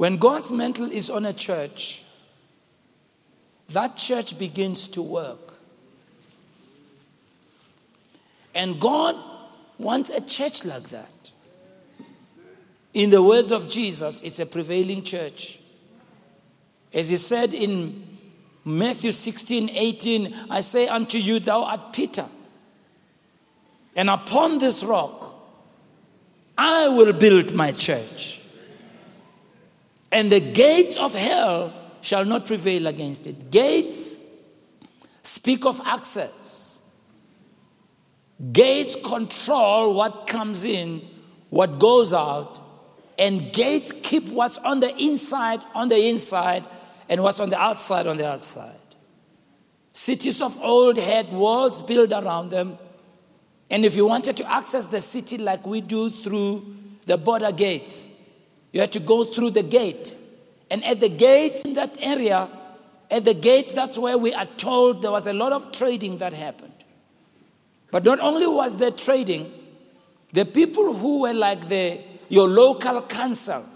When God's mantle is on a church, that church begins to work. And God wants a church like that. In the words of Jesus, it's a prevailing church. As he said in Matthew 16, 18, I say unto you, thou art Peter, and upon this rock I will build my church, and the gates of hell shall not prevail against it. Gates speak of access. Gates control what comes in, what goes out, and gates keep what's on the inside on the inside and what's on the outside on the outside. Cities of old had walls built around them. And if you wanted to access the city like we do through the border gates, you had to go through the gate. And at the gate in that area, at the gate, that's where we are told there was a lot of trading that happened. But not only was there trading, the people who were like the, your local council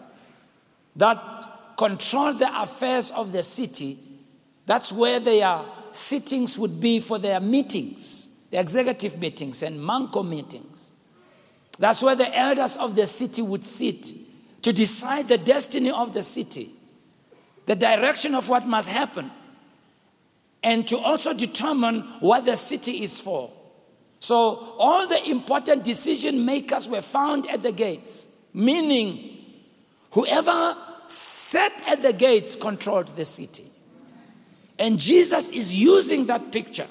that controlled the affairs of the city, that's where their sittings would be for their meetings, the executive meetings and manco meetings. That's where the elders of the city would sit to decide the destiny of the city the direction of what must happen, and to also determine what the city is for. So, all the important decision makers were found at the gates, meaning whoever sat at the gates controlled the city. And Jesus is using that picture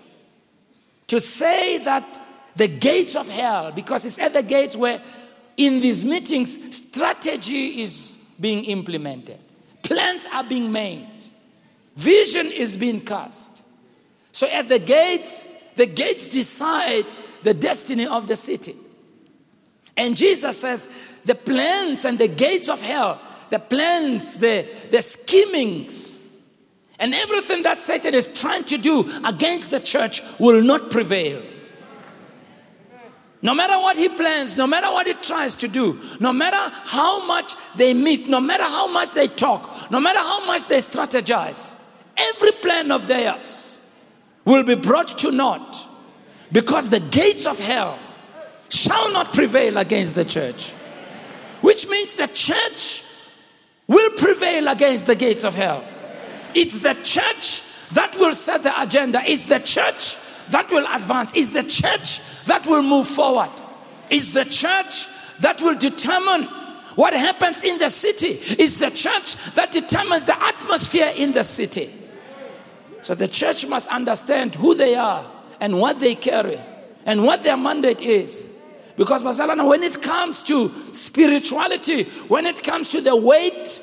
to say that the gates of hell, because it's at the gates where in these meetings strategy is being implemented. Plans are being made. Vision is being cast. So at the gates, the gates decide the destiny of the city. And Jesus says, the plans and the gates of hell, the plans, the, the schemings, and everything that Satan is trying to do against the church will not prevail. No matter what he plans, no matter what he tries to do, no matter how much they meet, no matter how much they talk, no matter how much they strategize, every plan of theirs will be brought to naught because the gates of hell shall not prevail against the church. Which means the church will prevail against the gates of hell. It's the church that will set the agenda. It's the church that will advance. It's the church that will move forward. It's the church that will determine what happens in the city. It's the church that determines the atmosphere in the city. So the church must understand who they are and what they carry and what their mandate is. Because, Basalana, when it comes to spirituality, when it comes to the weight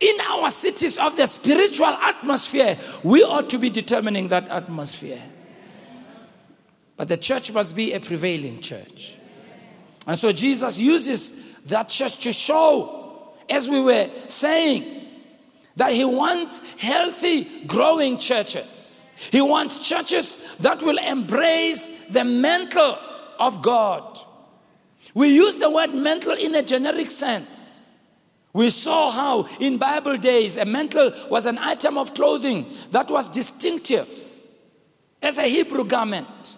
in our cities of the spiritual atmosphere, we ought to be determining that atmosphere. But the church must be a prevailing church. And so Jesus uses that church to show, as we were saying, that he wants healthy, growing churches. He wants churches that will embrace the mantle of God. We use the word mantle in a generic sense. We saw how in Bible days a mantle was an item of clothing that was distinctive as a Hebrew garment.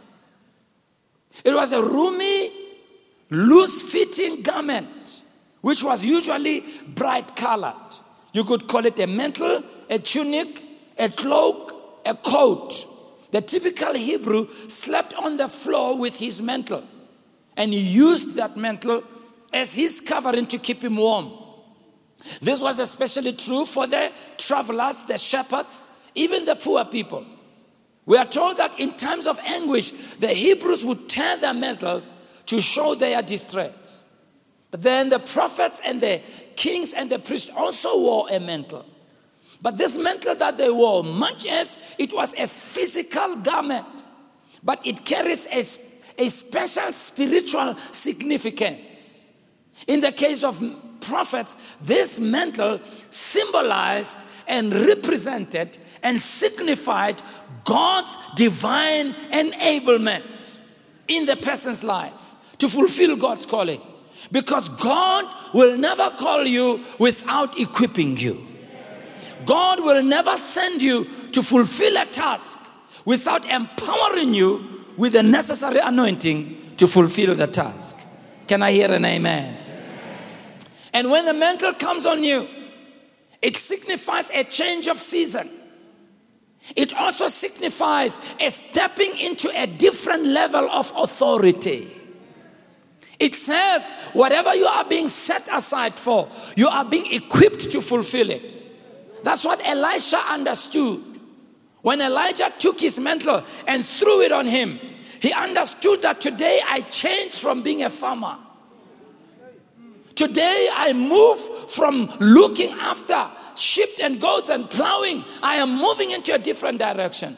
It was a roomy, loose fitting garment, which was usually bright colored. You could call it a mantle, a tunic, a cloak, a coat. The typical Hebrew slept on the floor with his mantle, and he used that mantle as his covering to keep him warm. This was especially true for the travelers, the shepherds, even the poor people. We are told that in times of anguish, the Hebrews would tear their mantles to show their distress. But then the prophets and the kings and the priests also wore a mantle. But this mantle that they wore, much as it was a physical garment, but it carries a, a special spiritual significance. In the case of prophets, this mantle symbolized and represented and signified God's divine enablement in the person's life to fulfill God's calling. Because God will never call you without equipping you. God will never send you to fulfill a task without empowering you with the necessary anointing to fulfill the task. Can I hear an amen? And when the mantle comes on you, it signifies a change of season. It also signifies a stepping into a different level of authority. It says, whatever you are being set aside for, you are being equipped to fulfill it. That's what Elisha understood. When Elijah took his mantle and threw it on him, he understood that today I changed from being a farmer. Today I move from looking after sheep and goats and plowing. I am moving into a different direction.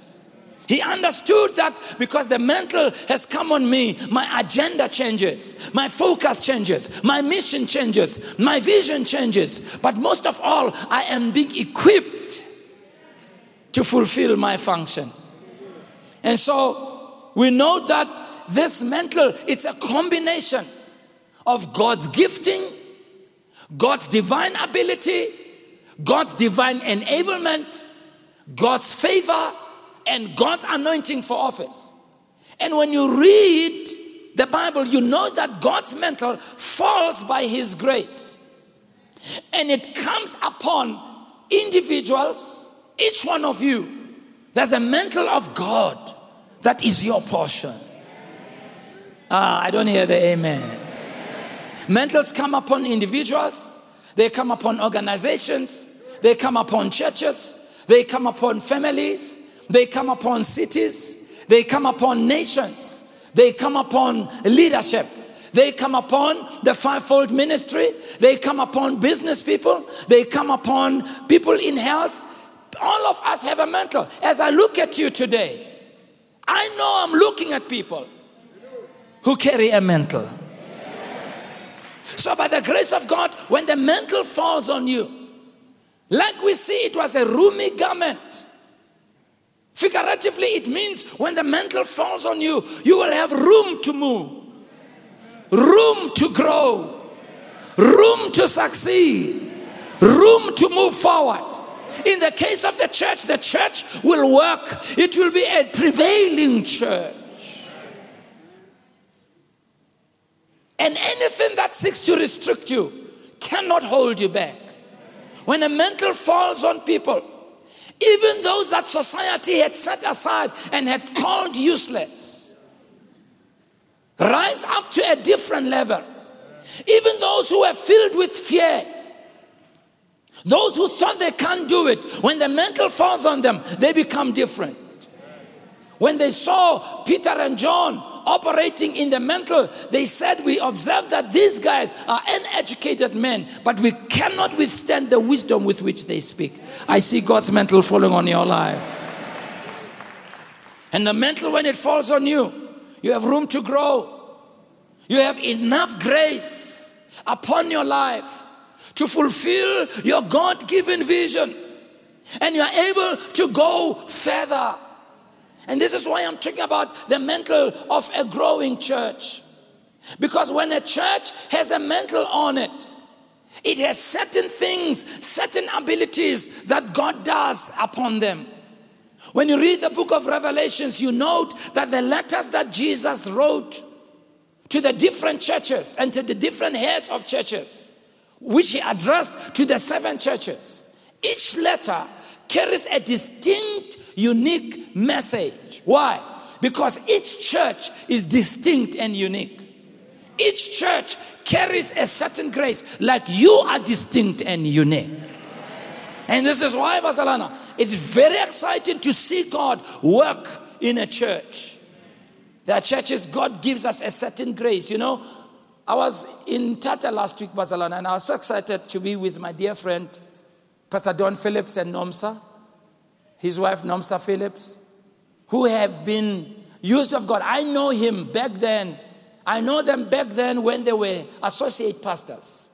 He understood that because the mantle has come on me, my agenda changes, my focus changes, my mission changes, my vision changes. But most of all, I am being equipped to fulfill my function. And so we know that this mantle, it's a combination of God's gifting, God's divine ability, God's divine enablement, God's favor, and God's anointing for office. And when you read the Bible, you know that God's mantle falls by His grace. And it comes upon individuals, each one of you. There's a mantle of God that is your portion. Ah, I don't hear the amens. Mantles come upon individuals, they come upon organizations, they come upon churches, they come upon families, they come upon cities, they come upon nations, they come upon leadership. They come upon the fivefold ministry. They come upon business people. They come upon people in health. All of us have a mantle. As I look at you today, I know I'm looking at people who carry a mantle. So, by the grace of God, when the mantle falls on you, like we see, it was a roomy garment. Figuratively, it means when the mantle falls on you, you will have room to move, room to grow, room to succeed, room to move forward. In the case of the church, the church will work, it will be a prevailing church. And anything that seeks to restrict you cannot hold you back. When a mantle falls on people, even those that society had set aside and had called useless, rise up to a different level. Even those who were filled with fear, those who thought they can't do it, when the mantle falls on them, they become different. When they saw Peter and John operating in the mental. they said, We observe that these guys are uneducated men, but we cannot withstand the wisdom with which they speak. I see God's mental falling on your life. And the mental, when it falls on you, you have room to grow. You have enough grace upon your life to fulfill your God given vision. And you are able to go further. And this is why I'm talking about the mantle of a growing church. Because when a church has a mantle on it, it has certain things, certain abilities that God does upon them. When you read the book of Revelations, you note that the letters that Jesus wrote to the different churches and to the different heads of churches, which he addressed to the seven churches, each letter carries a distinct, unique message. Why? Because each church is distinct and unique. Each church carries a certain grace, like you are distinct and unique. And this is why, Barcelona, it is very exciting to see God work in a church. There are churches, God gives us a certain grace. You know, I was in Tata last week, Barcelona, and I was so excited to be with my dear friend, Pastor Don Phillips and Nomsa, his wife Nomsa Phillips, who have been used of God. I know him back then. I know them back then when they were associate pastors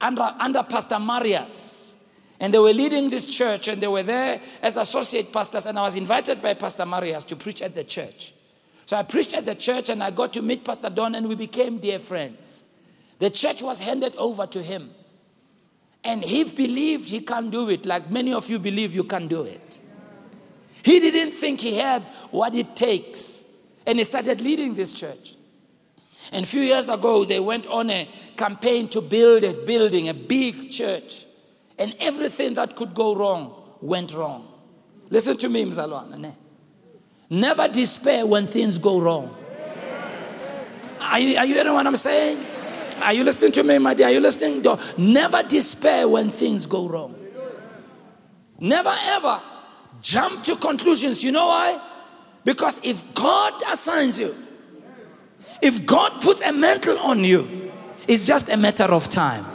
under, under Pastor Marias. And they were leading this church and they were there as associate pastors. And I was invited by Pastor Marias to preach at the church. So I preached at the church and I got to meet Pastor Don and we became dear friends. The church was handed over to him. And he believed he can do it, like many of you believe you can do it. He didn't think he had what it takes. And he started leading this church. And a few years ago, they went on a campaign to build a building, a big church. And everything that could go wrong went wrong. Listen to me, Mzalwana. Never despair when things go wrong. Are you, are you hearing what I'm saying? Are you listening to me, my dear? Are you listening? Never despair when things go wrong. Never ever jump to conclusions. You know why? Because if God assigns you, if God puts a mantle on you, it's just a matter of time.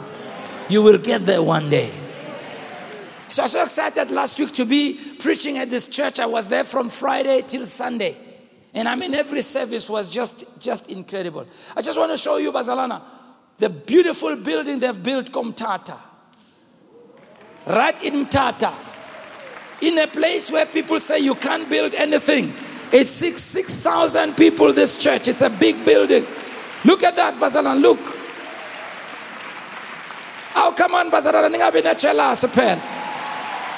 You will get there one day. So I was so excited last week to be preaching at this church. I was there from Friday till Sunday. And I mean, every service was just, just incredible. I just want to show you, Bazalana, the beautiful building they've built Komtata. Right in Tata. In a place where people say you can't build anything. It's six, 6,000 people, this church. It's a big building. Look at that, Bazalan. Look. Oh, come on, Bazalan.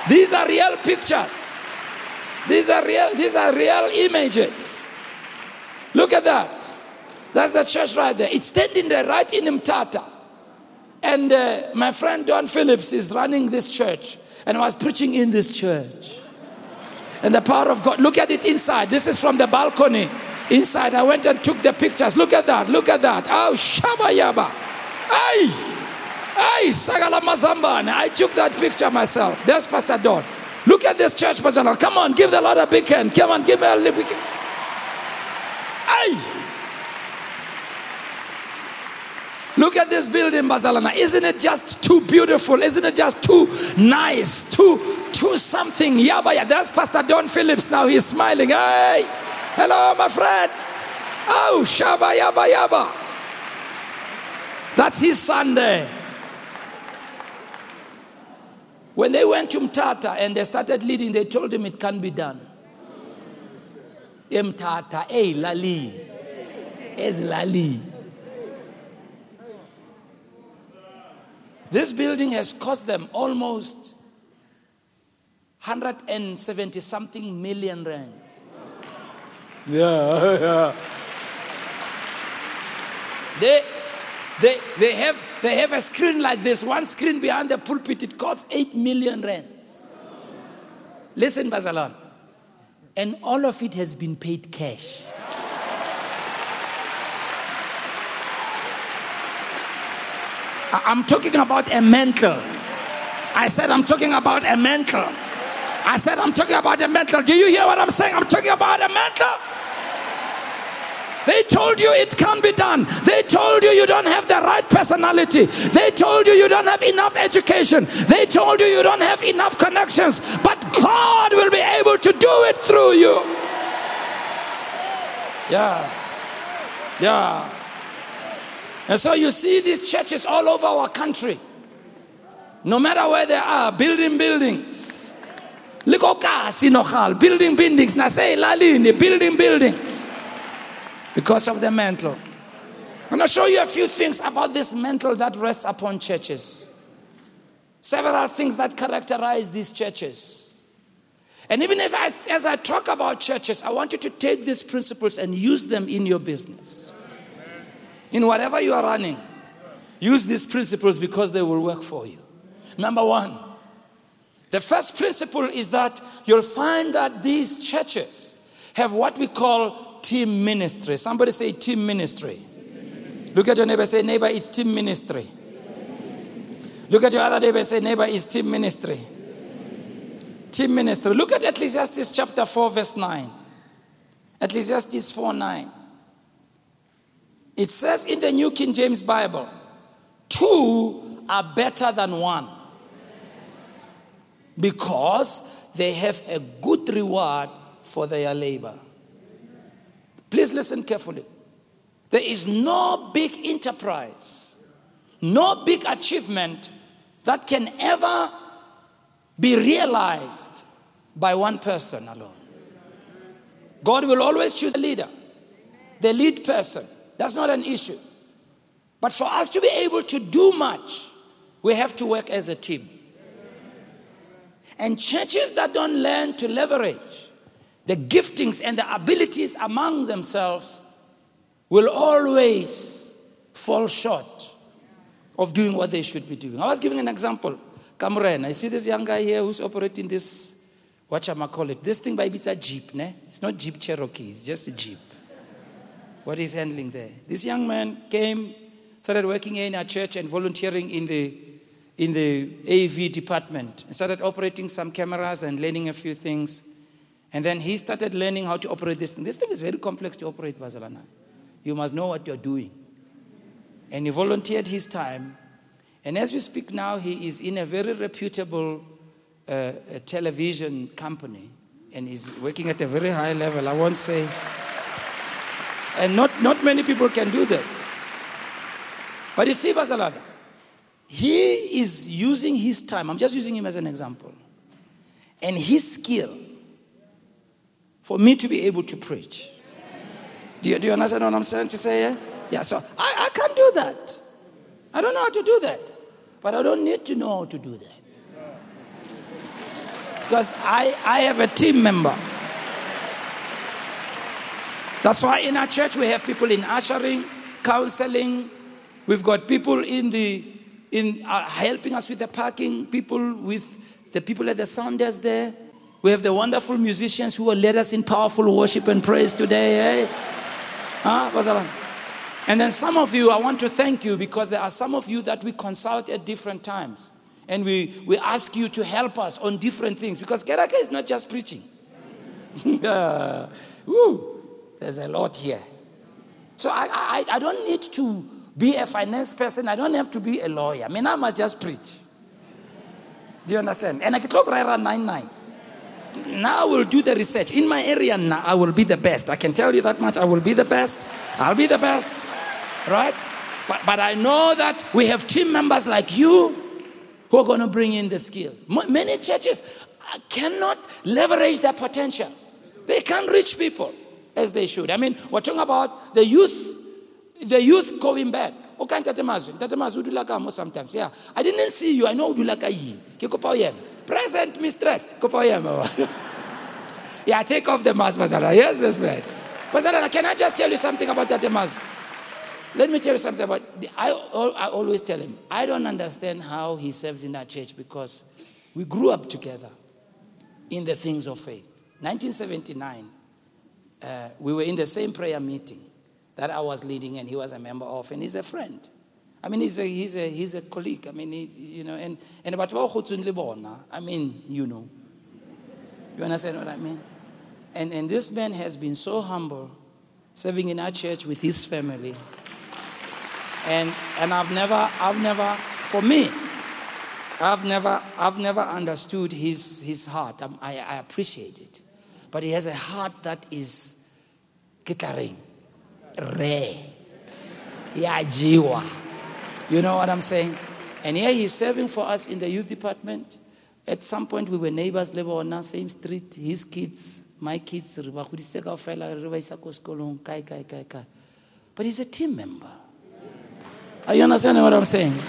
These are real pictures. These are real, these are real images. Look at that. That's the church right there. It's standing there right in Mthatha. And uh, my friend Don Phillips is running this church. And I was preaching in this church. And the power of God. Look at it inside. This is from the balcony. Inside, I went and took the pictures. Look at that. Look at that. Oh, Shaba Yaba. Ay! Ay, Sagala Mazambane. I took that picture myself. There's Pastor Don. Look at this church, Pastor Come on, give the Lord a big hand. Come on, give me a big hand. Look at this building, Bazalana. Isn't it just too beautiful? Isn't it just too nice? Too, too something. Yaba, yeah. That's Pastor Don Phillips now. He's smiling. Hey, hello, my friend. Oh, Shaba, Yaba, Yaba. That's his son there. When they went to Mthatha and they started leading, they told him it can't be done. Mthatha, hey, Lali. Is Lali. This building has cost them almost 170 something million rands. Yeah, yeah. They, they, they, have, they have a screen like this. One screen behind the pulpit, it costs 8 million rands. Listen, Bazalon. And all of it has been paid cash. I'm talking about a mental. I said, I'm talking about a mental. I said, I'm talking about a mental. Do you hear what I'm saying? I'm talking about a mental. They told you it can't be done. They told you you don't have the right personality. They told you you don't have enough education. They told you you don't have enough connections. But God will be able to do it through you. Yeah. Yeah. And so you see these churches all over our country. No matter where they are, building buildings. Oh, building buildings. Na say lalini, building buildings. Because of the mantle. I'm going to show you a few things about this mantle that rests upon churches. Several things that characterize these churches. And even if I, as I talk about churches, I want you to take these principles and use them in your business in whatever you are running, use these principles because they will work for you. Number one, the first principle is that you'll find that these churches have what we call team ministry. Somebody say team ministry. Look at your neighbor, say, neighbor, it's team ministry. Look at your other neighbor, say, neighbor, it's team ministry. Team ministry. Look at Ecclesiastes chapter 4, verse 9. Ecclesiastes 4 9. It says in the New King James Bible, two are better than one because they have a good reward for their labor. Please listen carefully. There is no big enterprise, no big achievement that can ever be realized by one person alone. God will always choose a leader, the lead person. That's not an issue. But for us to be able to do much, we have to work as a team. And churches that don't learn to leverage the giftings and the abilities among themselves will always fall short of doing what they should be doing. I was giving an example. Cameron, I see this young guy here who's operating this, what am I call it? This thing by it's a Jeep, ne? It's not Jeep Cherokee, it's just a Jeep. What he's handling there. This young man came, started working in a church and volunteering in the in the AV department started operating some cameras and learning a few things. And then he started learning how to operate this thing. This thing is very complex to operate, Bazalana. You must know what you're doing. And he volunteered his time. And as we speak now, he is in a very reputable uh, television company. And he's working at a very high level. I won't say. And not, not many people can do this. But you see, Bazalada, he is using his time. I'm just using him as an example. And his skill for me to be able to preach. Do you, do you understand what I'm saying to say? Yeah, yeah so I, I can't do that. I don't know how to do that. But I don't need to know how to do that. Because I, I have a team member. That's why in our church we have people in ushering, counseling. We've got people in the in uh, helping us with the parking, people with the people at the sound desk there. We have the wonderful musicians who will lead us in powerful worship and praise today. Eh? Huh? And then some of you, I want to thank you because there are some of you that we consult at different times. And we, we ask you to help us on different things because Keraka is not just preaching. uh, woo, there's a lot here. So I, I, I don't need to be a finance person. I don't have to be a lawyer. I mean, I must just preach. Do you understand? And I can talk right around 9 9. Now I will do the research. In my area now, I will be the best. I can tell you that much. I will be the best. I'll be the best. Right? But, but I know that we have team members like you who are going to bring in the skill. Many churches uh, cannot leverage their potential. They can't reach people as they should. I mean, we're talking about the youth, the youth going back. Okay, Tatemazwi. Tatemazwi udula sometimes. Yeah. I didn't see you. I know udula ka yi. Ke kopa Present mistress. yeah, take off the mask, Bazara. Yes, this man. Bazara, can I just tell you something about mask? Let me tell you something about. The, I, I always tell him, I don't understand how he serves in that church because we grew up together in the things of faith. 1979, uh, we were in the same prayer meeting that I was leading, and he was a member of, and he's a friend. I mean, he's a, he's a, he's a colleague. I mean, he, you know, and, and about I mean, you know. You understand what I mean? And, and this man has been so humble, serving in our church with his family. And, and I've never, I've never, for me, I've never, I've never understood his, his heart. I, I appreciate it. But he has a heart that is kitaring, rare, yajiwa. You know what I'm saying? And here he's serving for us in the youth department. At some point, we were neighbors, level on the same street. His kids, my kids, but he's a team member. Are you understanding what I'm saying?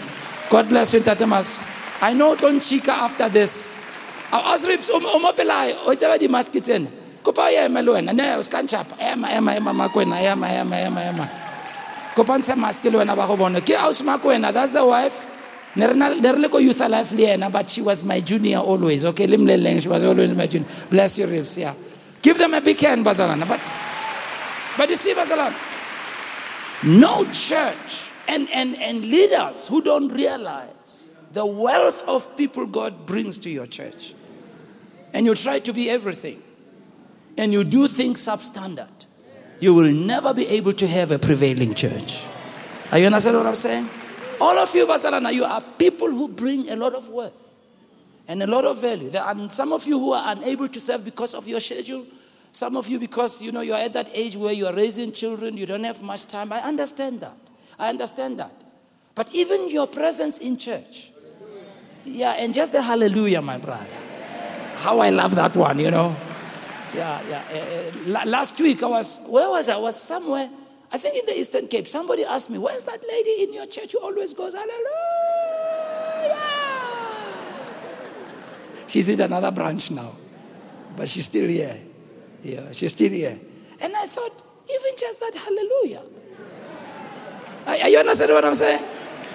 God bless you, Tatemas. I know don't chika after this. As rips umopelai, oitsewa di maskitsen. Kupa ya emelwen, ne uskanchapa. Ema ema ema makwena, ema ema ema ema. Kopantsha mask le wena ba go bona. Ke ausmako wena that's the wife. Ne re le ko youth alive le yena but she was my junior always okay? Le mleleng she was always my junior. Bless your ribs yeah. Give them a big hand bazalana but but you see bazalana no church and, and, and leaders who don't realize the wealth of people God brings to your church and you try to be everything and you do things substandard you will never be able to have a prevailing church. Are you understand what I'm saying? All of you, Barcelona, you are people who bring a lot of worth and a lot of value. There are some of you who are unable to serve because of your schedule. Some of you because you know you're at that age where you are raising children, you don't have much time. I understand that. I understand that. But even your presence in church, yeah, and just the hallelujah, my brother. How I love that one, you know. Yeah, yeah. Uh, last week I was, where was I? I was somewhere. I think in the Eastern Cape, somebody asked me, Where's that lady in your church who always goes, Hallelujah? She's in another branch now, but she's still here. Yeah, she's still here. And I thought, even just that hallelujah. Are you understanding what I'm saying?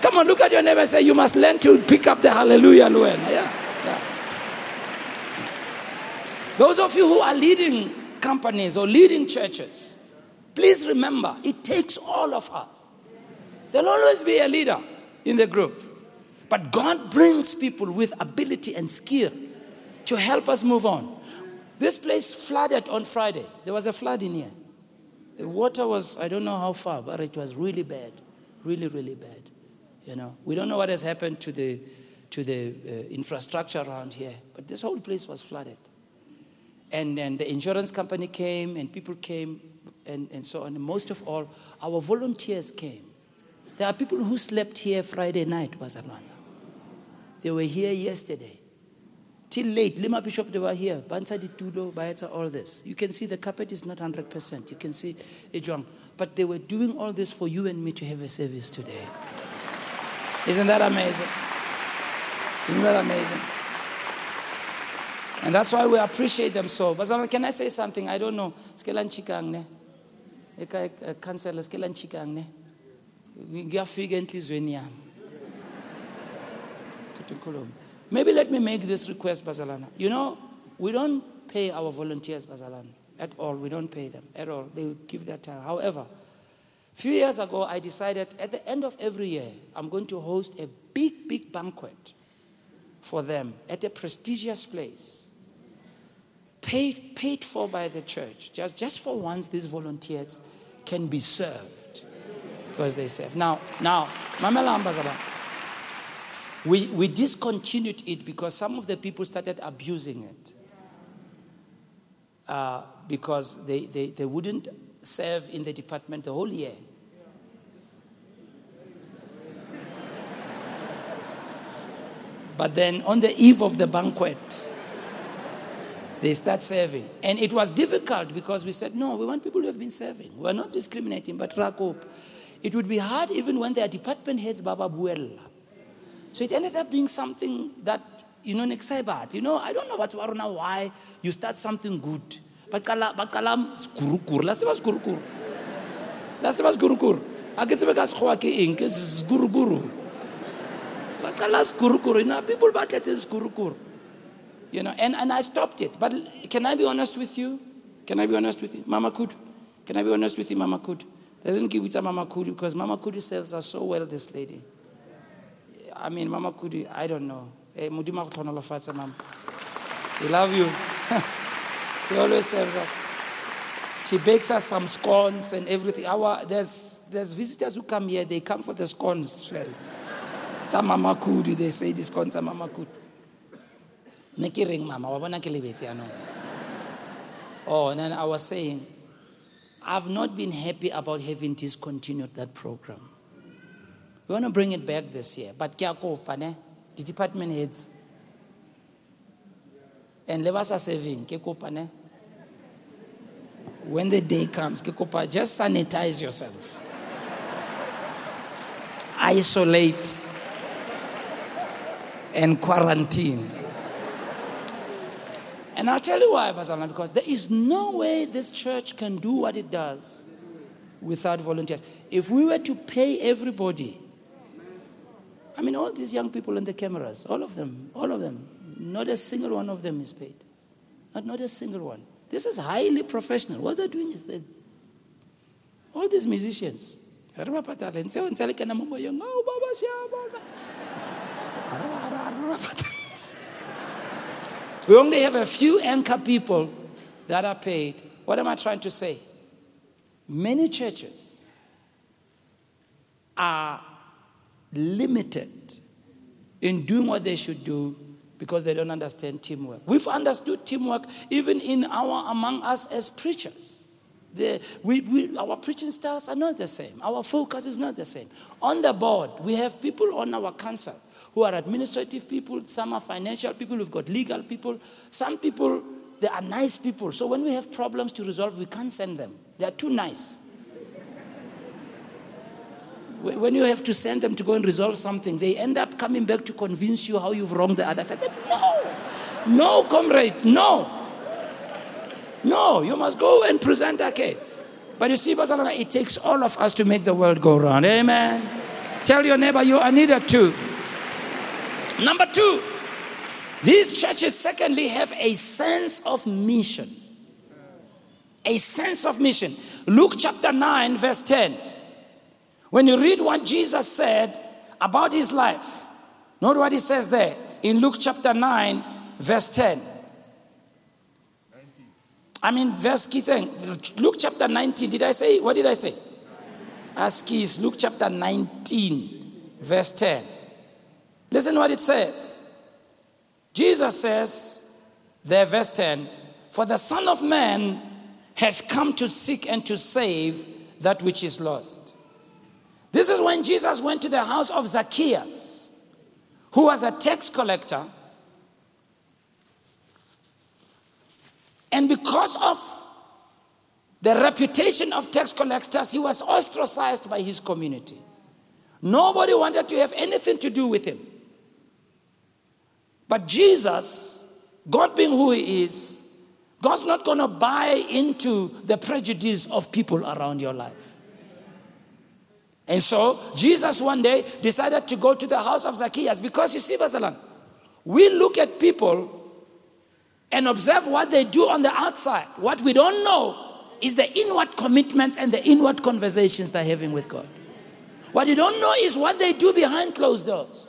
Come on, look at your neighbor and say, You must learn to pick up the hallelujah, Luena. Yeah, yeah. Those of you who are leading companies or leading churches, please remember it takes all of us. There'll always be a leader in the group. But God brings people with ability and skill to help us move on. This place flooded on Friday. There was a flood in here. The water was, I don't know how far, but it was really bad. Really, really bad. You know, we don't know what has happened to the, to the uh, infrastructure around here, but this whole place was flooded. And then the insurance company came, and people came, and, and so on. And most of all, our volunteers came. There are people who slept here Friday night, Bazalwana. They were here yesterday. Till late, Lima Bishop, they were here. Bansa Ditulo, Bayeta, all this. You can see the carpet is not 100%. You can see Ejwang. But they were doing all this for you and me to have a service today. Isn't that amazing? Isn't that amazing? And that's why we appreciate them so. But can I say something? I don't know. Skelan chikang ne? Eka councillor skelan chikang ne? Ngiyafika enhlizweni yami. Maybe let me make this request, Bazalana. You know, we don't pay our volunteers, Bazalana, at all. We don't pay them at all. They give their time. However, a few years ago, I decided at the end of every year, I'm going to host a big, big banquet for them at a prestigious place, paid, paid for by the church, just, just for once these volunteers can be served because they serve. Now, now, we, we discontinued it because some of the people started abusing it. Uh, because they, they, they wouldn't serve in the department the whole year. But then on the eve of the banquet, they start serving. And it was difficult because we said, no, we want people who have been serving. We're not discriminating, but Rakop. It would be hard even when their department heads Baba Buella. So it ended up being something that, you know, next You know, I don't know what Waruna why you start something good. Bakala bakala skurukur. La seba skurukur. La seba skurukur. A ke tsebe ka sekgowa ke eng ke skurukuru ba qala sikurukuru you know people ba tletse sikurukuru you know and, and i stopped it. But can i be honest with you? Can i be honest with you? Mama kud can i be honest with you mama kud doesn't give it to mama kud because mama kud serves us so well this lady. I mean mama kud i don't know. Eh, mama. We love you. She always serves us. She bakes us some scones and everything. Our, there's, there's visitors who come here, they come for the scones. Well. Mama kudu they say discount tsa mama kudu ne ke reng mama? Wa bona ke lebetse yanong? Oh and then i was saying i've not been happy about having discontinued that program. We want to bring it back this year but ke a kopa ne? The department heads. And le ba sa serving ke kopa ne? When the day comes ke kopa just sanitize yourself. Isolate and quarantine. And I'll tell you why, Bazalna, because there is no way this church can do what it does without volunteers. If we were to pay everybody, I mean, all these young people in the cameras, all of them, all of them, not a single one of them is paid. Not, not a single one. This is highly professional. What they're doing is that all these musicians, we only have a few anchor people that are paid. What am I trying to say? Many churches are limited in doing what they should do because they don't understand teamwork. We've understood teamwork even in our among us as preachers. The, we, we, our preaching styles are not the same. Our focus is not the same. On the board, we have people on our council who are administrative people, some are financial people, we've got legal people. Some people, they are nice people. So when we have problems to resolve, we can't send them. They are too nice. When you have to send them to go and resolve something, they end up coming back to convince you how you've wronged the others. I said, No, no, comrade, no. No, you must go and present a case. But you see, it takes all of us to make the world go round. Amen. Tell your neighbor you are needed too. Number two, these churches, secondly, have a sense of mission. A sense of mission. Luke chapter 9, verse 10. When you read what Jesus said about his life, note what he says there in Luke chapter 9, verse 10. I mean, verse Luke chapter 19. Did I say, what did I say? Ask is Luke chapter 19, verse 10. Listen what it says. Jesus says, there, verse 10, For the Son of Man has come to seek and to save that which is lost. This is when Jesus went to the house of Zacchaeus, who was a tax collector. And because of the reputation of tax collectors, he was ostracized by his community. Nobody wanted to have anything to do with him. But Jesus, God being who He is, God's not going to buy into the prejudice of people around your life. And so Jesus one day decided to go to the house of Zacchaeus because you see, Basalan, we look at people and observe what they do on the outside. What we don't know is the inward commitments and the inward conversations they're having with God. What you don't know is what they do behind closed doors.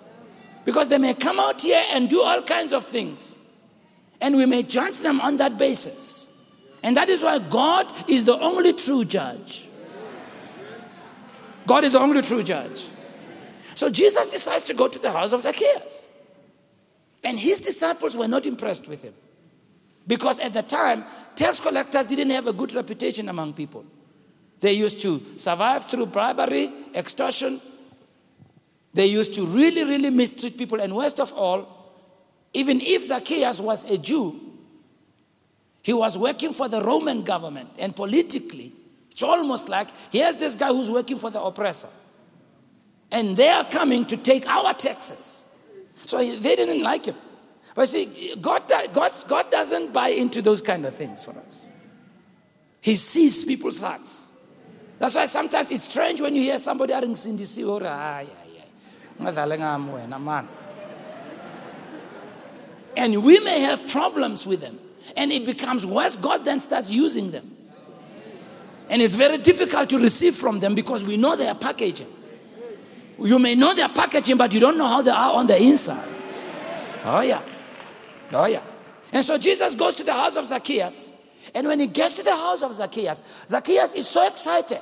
Because they may come out here and do all kinds of things. And we may judge them on that basis. And that is why God is the only true judge. God is the only true judge. So Jesus decides to go to the house of Zacchaeus. And his disciples were not impressed with him. Because at the time, tax collectors didn't have a good reputation among people. They used to survive through bribery, extortion, they used to really, really mistreat people. And worst of all, even if Zacchaeus was a Jew, he was working for the Roman government. And politically, it's almost like here's this guy who's working for the oppressor. And they are coming to take our taxes. So they didn't like him. But see, God, God, God doesn't buy into those kind of things for us. He sees people's hearts. That's why sometimes it's strange when you hear somebody saying, or and we may have problems with them. And it becomes worse. God then starts using them. And it's very difficult to receive from them because we know their packaging. You may know their packaging, but you don't know how they are on the inside. Oh, yeah. Oh, yeah. And so Jesus goes to the house of Zacchaeus. And when he gets to the house of Zacchaeus, Zacchaeus is so excited.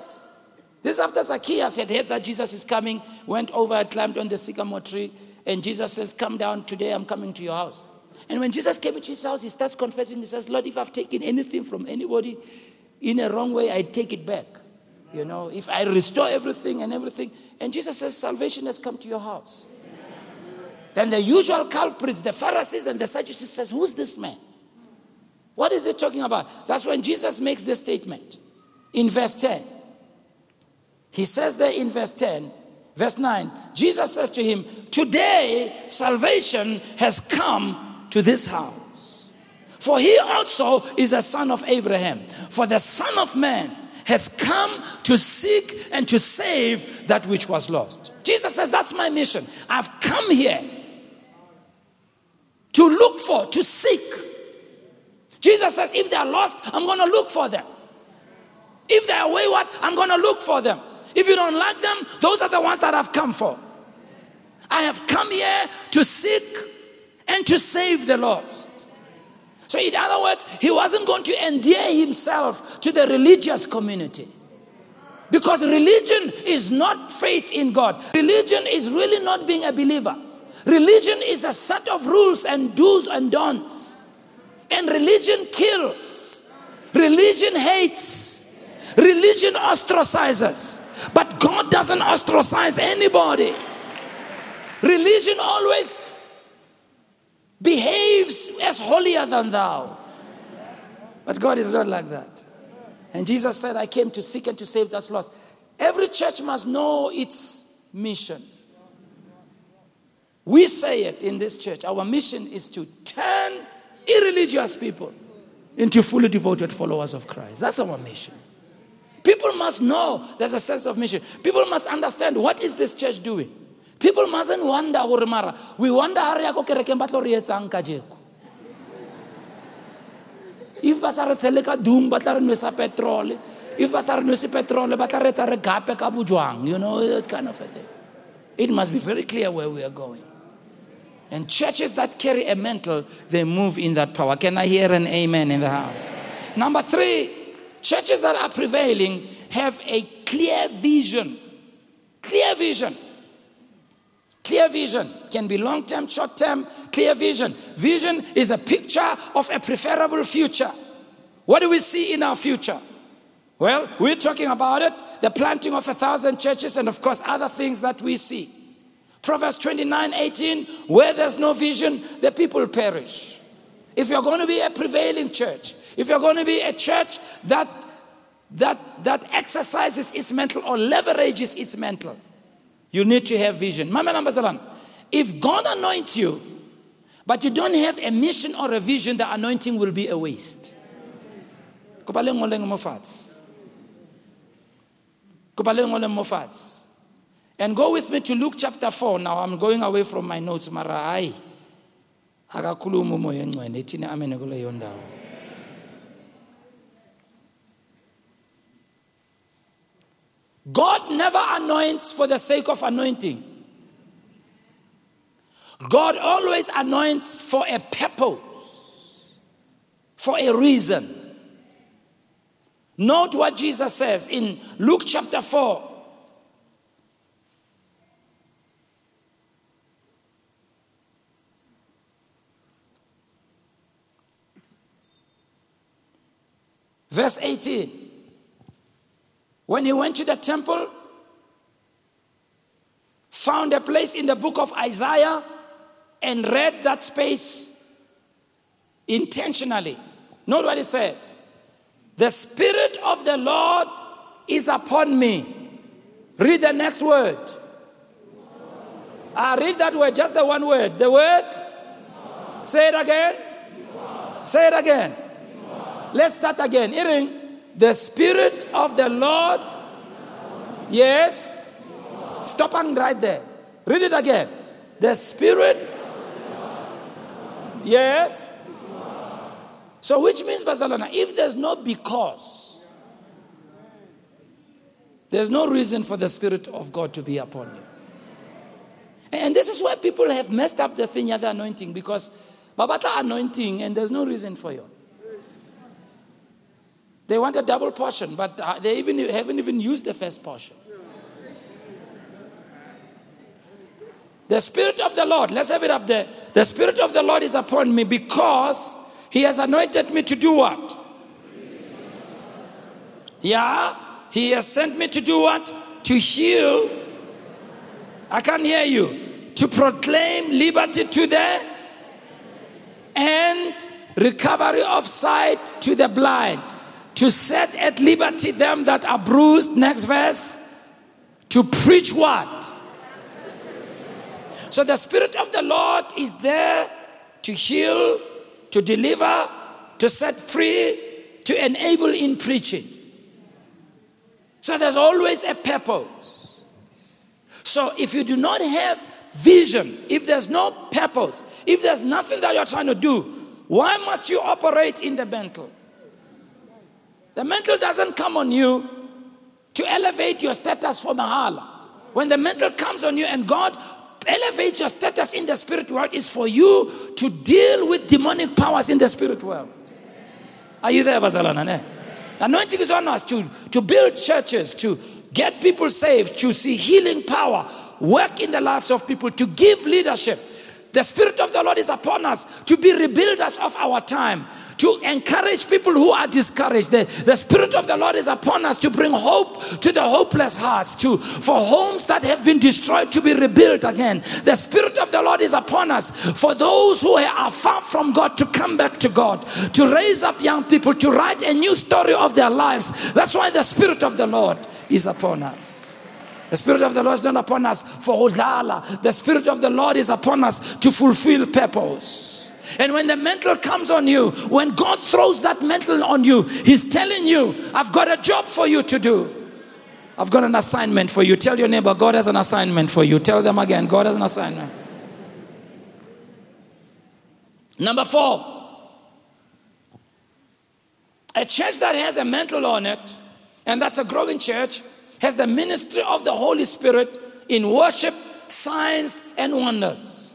This after Zacchaeus had heard that Jesus is coming, went over, climbed on the sycamore tree, and Jesus says, Come down today, I'm coming to your house. And when Jesus came into his house, he starts confessing. He says, Lord, if I've taken anything from anybody in a wrong way, I take it back. You know, if I restore everything and everything. And Jesus says, Salvation has come to your house. Then the usual culprits, the Pharisees and the Sadducees, says, Who's this man? What is he talking about? That's when Jesus makes this statement in verse 10. He says there in verse 10, verse 9, Jesus says to him, Today salvation has come to this house. For he also is a son of Abraham. For the Son of Man has come to seek and to save that which was lost. Jesus says, That's my mission. I've come here to look for, to seek. Jesus says, If they are lost, I'm going to look for them. If they are wayward, I'm going to look for them. If you don't like them, those are the ones that I've come for. I have come here to seek and to save the lost. So, in other words, he wasn't going to endear himself to the religious community. Because religion is not faith in God. Religion is really not being a believer. Religion is a set of rules and do's and don'ts. And religion kills. Religion hates. Religion ostracizes. But God doesn't ostracize anybody. Religion always behaves as holier than thou. But God is not like that. And Jesus said, I came to seek and to save that's lost. Every church must know its mission. We say it in this church. Our mission is to turn irreligious people into fully devoted followers of Christ. That's our mission. People must know there's a sense of mission. People must understand what is this church doing. People mustn't wonder, mara, we wonder how re kerekeng ba tlo re etsang kajeko. If ba sa re tshele ka doom ba re nwesa petrol. If ba sa re nwese petrol ba tla re etsa re gape ka bojwang, you know, that kind of a thing. It must be very clear where we are going. And churches that carry a mantle, they move in that power. Can I hear an amen in the house? Number three, churches that are prevailing have a clear vision. Clear vision. Clear vision can be long term, short term, clear vision. Vision is a picture of a preferable future. What do we see in our future? Well, we're talking about it the planting of a thousand churches, and of course, other things that we see. Proverbs 29 18, where there's no vision, the people perish. If you're going to be a prevailing church, if you're going to be a church that, that, that exercises its mantle or leverages its mantle, you need to have vision. Mama Lambazalan, if God anoints you, but you don't have a mission or a vision, the anointing will be a waste. And go with me to Luke chapter 4. Now I'm going away from my notes, mara hayi. Akakhuluma umoya engcwele ithini amen kuleyo ndawo. God never anoints for the sake of anointing. God always anoints for a purpose, for a reason. Note what Jesus says in Luke chapter 4, Verse 18. When he went to the temple, found a place in the book of Isaiah, and read that space intentionally. Note what it says The Spirit of the Lord is upon me. Read the next word. I read that word, just the one word. The word? Say it again. Say it again. Let's start again. Hearing the Spirit of the Lord. Yes. Stop and right there. Read it again. The Spirit. Yes. So, which means, Barcelona, if there's no because, there's no reason for the Spirit of God to be upon you. And this is why people have messed up the thing, the anointing, because Babata anointing, and there's no reason for you. They want a double portion, but uh, they even haven't even used the first portion. The Spirit of the Lord, let's have it up there. The Spirit of the Lord is upon me because He has anointed me to do what? Yeah, He has sent me to do what? To heal. I can't hear you. To proclaim liberty to the and recovery of sight to the blind to set at liberty them that are bruised. Next verse. To preach what? So the Spirit of the Lord is there to heal, to deliver, to set free, to enable in preaching. So there's always a purpose. So if you do not have vision, if there's no purpose, if there's nothing that you're trying to do, why must you operate in the mantle? The mantle doesn't come on you to elevate your status for mahala. When the mantle comes on you and God elevates your status in the spirit world, is for you to deal with demonic powers in the spirit world. Are you there, Bazalana? The anointing is on us to, to build churches, to get people saved, to see healing power, work in the lives of people, to give leadership. The Spirit of the Lord is upon us to be rebuilders of our time, to encourage people who are discouraged. The, the Spirit of the Lord is upon us to bring hope to the hopeless hearts, to for homes that have been destroyed to be rebuilt again. The Spirit of the Lord is upon us for those who are far from God to come back to God, to raise up young people, to write a new story of their lives. That's why the Spirit of the Lord is upon us. The Spirit of the Lord is not upon us for hodala. The Spirit of the Lord is upon us to fulfill purpose. And when the mantle comes on you, when God throws that mantle on you, He's telling you, I've got a job for you to do. I've got an assignment for you. Tell your neighbor, God has an assignment for you. Tell them again, God has an assignment. Number four, a church that has a mantle on it, and that's a growing church, has the ministry of the Holy Spirit in worship, signs, and wonders.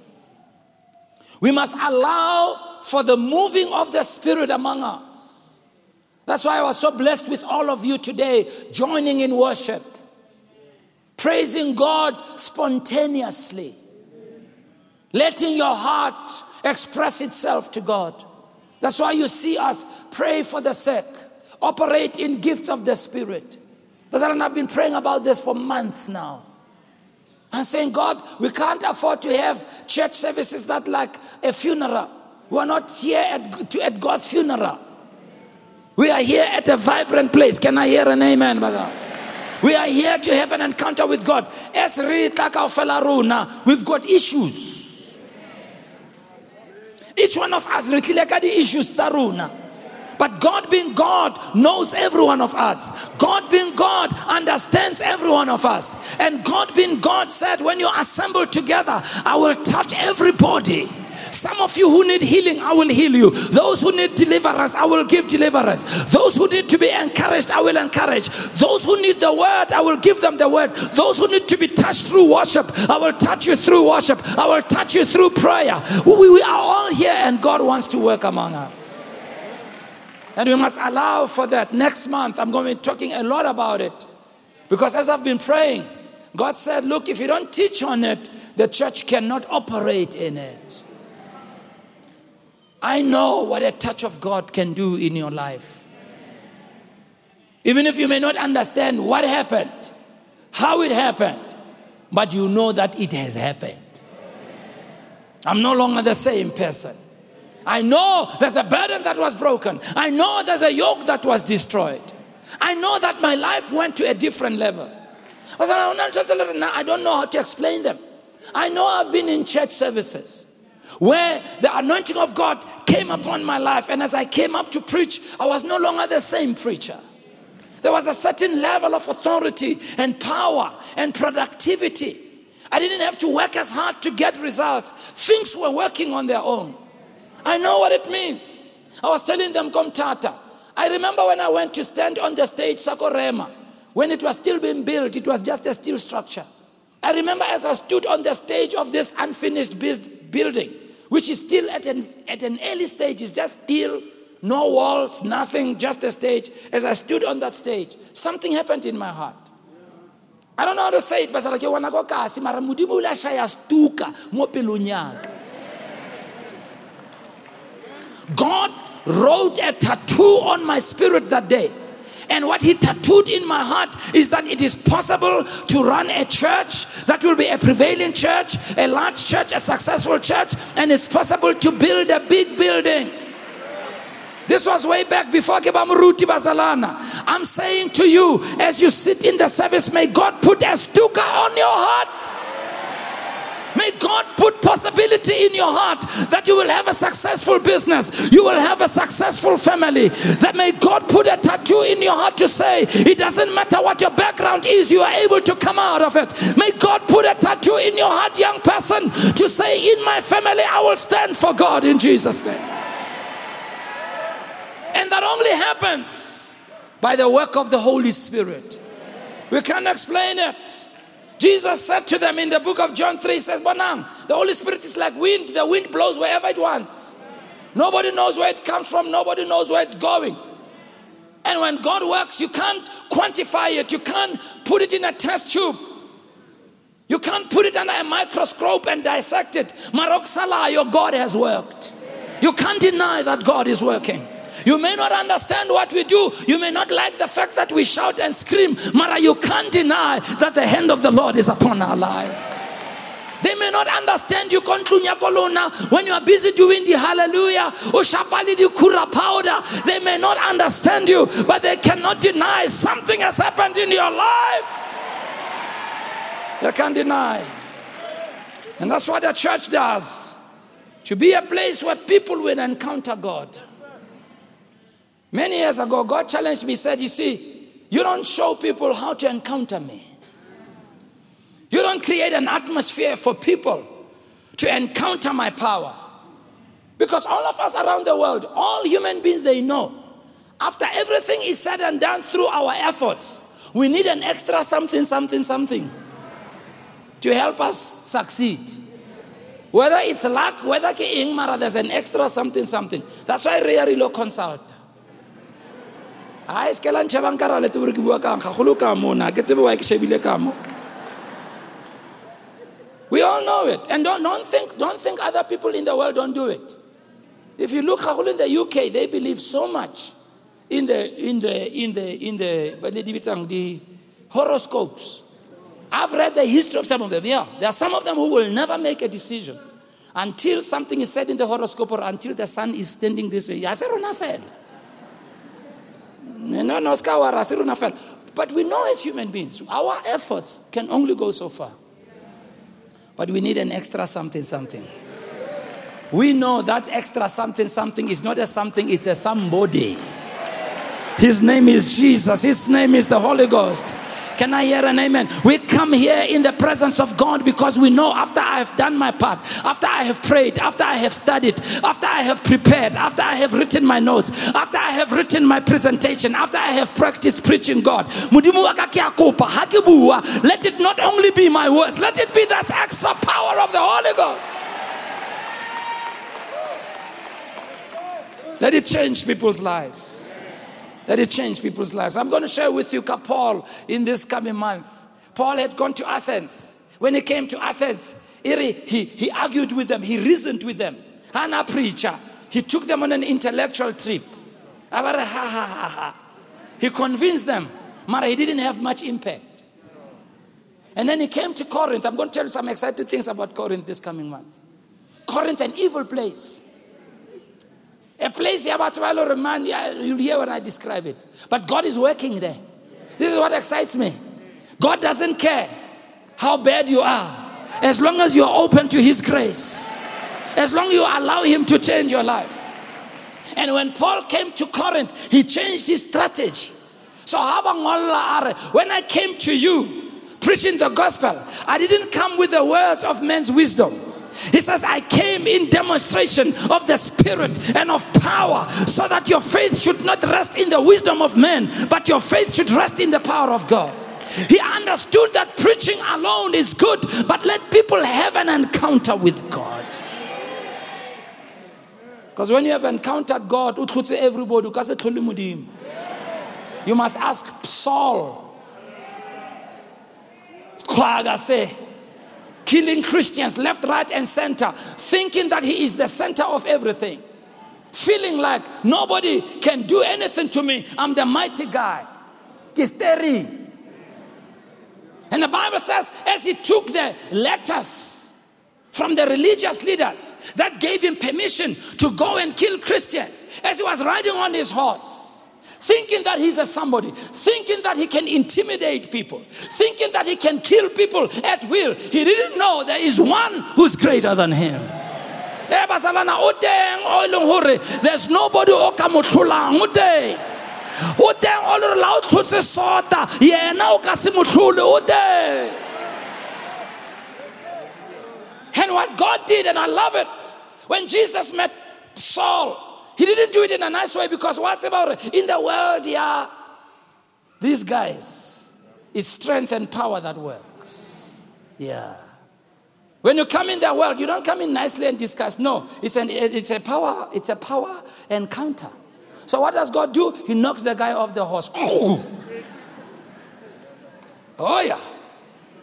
We must allow for the moving of the Spirit among us. That's why I was so blessed with all of you today joining in worship, praising God spontaneously, letting your heart express itself to God. That's why you see us pray for the sick, operate in gifts of the Spirit. And I've been praying about this for months now and saying, God, we can't afford to have church services that like a funeral. We're not here at, to, at God's funeral. We are here at a vibrant place. Can I hear an amen, brother? We are here to have an encounter with God. As we've got issues. Each one of us, the issues, Taruna. But God being God knows every one of us. God being God understands every one of us. And God being God said, when you assemble together, I will touch everybody. Some of you who need healing, I will heal you. Those who need deliverance, I will give deliverance. Those who need to be encouraged, I will encourage. Those who need the word, I will give them the word. Those who need to be touched through worship, I will touch you through worship. I will touch you through prayer. We, we are all here, and God wants to work among us. And we must allow for that. Next month, I'm going to be talking a lot about it. Because as I've been praying, God said, Look, if you don't teach on it, the church cannot operate in it. I know what a touch of God can do in your life. Even if you may not understand what happened, how it happened, but you know that it has happened. I'm no longer the same person. I know there's a burden that was broken. I know there's a yoke that was destroyed. I know that my life went to a different level. I don't know how to explain them. I know I've been in church services where the anointing of God came upon my life, and as I came up to preach, I was no longer the same preacher. There was a certain level of authority and power and productivity. I didn't have to work as hard to get results, things were working on their own. I know what it means. I was telling them, Komtata. I remember when I went to stand on the stage, Sakorema, when it was still being built, it was just a steel structure. I remember as I stood on the stage of this unfinished building, which is still at an, at an early stage, it's just steel, no walls, nothing, just a stage. As I stood on that stage, something happened in my heart. I don't know how to say it, but like, kasi, mara mudimu shaya stuka, mo pelonyaka. God wrote a tattoo on my spirit that day. And what he tattooed in my heart is that it is possible to run a church that will be a prevailing church, a large church, a successful church, and it's possible to build a big building. This was way back before Kebamuruti Bazalana. I'm saying to you, as you sit in the service, may God put a stuka on your May God put possibility in your heart that you will have a successful business, you will have a successful family. That may God put a tattoo in your heart to say, it doesn't matter what your background is, you are able to come out of it. May God put a tattoo in your heart, young person, to say, in my family, I will stand for God in Jesus' name. And that only happens by the work of the Holy Spirit. We can't explain it. Jesus said to them in the book of John 3, says, Bonang, the Holy Spirit is like wind. The wind blows wherever it wants. Nobody knows where it comes from. Nobody knows where it's going. And when God works, you can't quantify it. You can't put it in a test tube. You can't put it under a microscope and dissect it. Marok Salah, your God has worked. You can't deny that God is working. You may not understand what we do. You may not like the fact that we shout and scream. Mara, you can't deny that the hand of the Lord is upon our lives. They may not understand you when you are busy doing the hallelujah or shapali the kura powder. They may not understand you, but they cannot deny something has happened in your life. They can't deny. And that's what the church does. To be a place where people will encounter God. Many years ago, God challenged me, said, You see, you don't show people how to encounter me. You don't create an atmosphere for people to encounter my power. Because all of us around the world, all human beings, they know. After everything is said and done through our efforts, we need an extra something, something, something to help us succeed. Whether it's luck, whether there's an extra something, something. That's why Ray Low consult. Gore ke bua kang gagolo ka mona ke tsebe wa ke shebile ka mo we all know it. And don't, don't, think, don't think other people in the world don't do it. If you look in the UK, they believe so much in the, in the, in the, in the, the horoscopes. I've read the history of some of them. Yeah, there are some of them who will never make a decision until something is said in the horoscope or until the sun is standing this way. But we know as human beings, our efforts can only go so far. But we need an extra something, something. We know that extra something, something is not a something, it's a somebody. His name is Jesus, His name is the Holy Ghost. Can I hear an amen? We come here in the presence of God because we know after I have done my part, after I have prayed, after I have studied, after I have prepared, after I have written my notes, after I have written my presentation, after I have practiced preaching God, let it not only be my words, let it be that extra power of the Holy Ghost. Let it change people's lives that it changed people's lives. I'm going to share with you Paul in this coming month. Paul had gone to Athens. When he came to Athens, he, he, he argued with them, he reasoned with them. And a preacher, he took them on an intellectual trip. He convinced them, but he didn't have much impact. And then he came to Corinth. I'm going to tell you some exciting things about Corinth this coming month. Corinth, an evil place. A place Yabatwalo man, you'll hear when I describe it. But God is working there. This is what excites me. God doesn't care how bad you are, as long as you're open to His grace, as long as you allow Him to change your life. And when Paul came to Corinth, he changed his strategy. So, when I came to you preaching the gospel, I didn't come with the words of men's wisdom. He says, I came in demonstration of the Spirit and of power so that your faith should not rest in the wisdom of men, but your faith should rest in the power of God. He understood that preaching alone is good, but let people have an encounter with God. Because when you have encountered God, everybody, you must ask Saul killing Christians left, right, and center, thinking that he is the center of everything, feeling like nobody can do anything to me. I'm the mighty guy. Kisteri. And the Bible says, as he took the letters from the religious leaders that gave him permission to go and kill Christians, as he was riding on his horse, thinking that he's a somebody, thinking that he can intimidate people, thinking that he can kill people at will. He didn't know there is one who's greater than him. Eh, there's nobody who can o teng o le la o tlhotse sota yena o ka se motlhole o and what God did and I love it when Jesus met Saul he didn't do it in a nice way because what's about? In the world, yeah, these guys, it's strength and power that works. Yeah. When you come in the world, you don't come in nicely and discuss. No, it's, an, it's a power, it's a power encounter. So what does God do? He knocks the guy off the horse. Oh, yeah.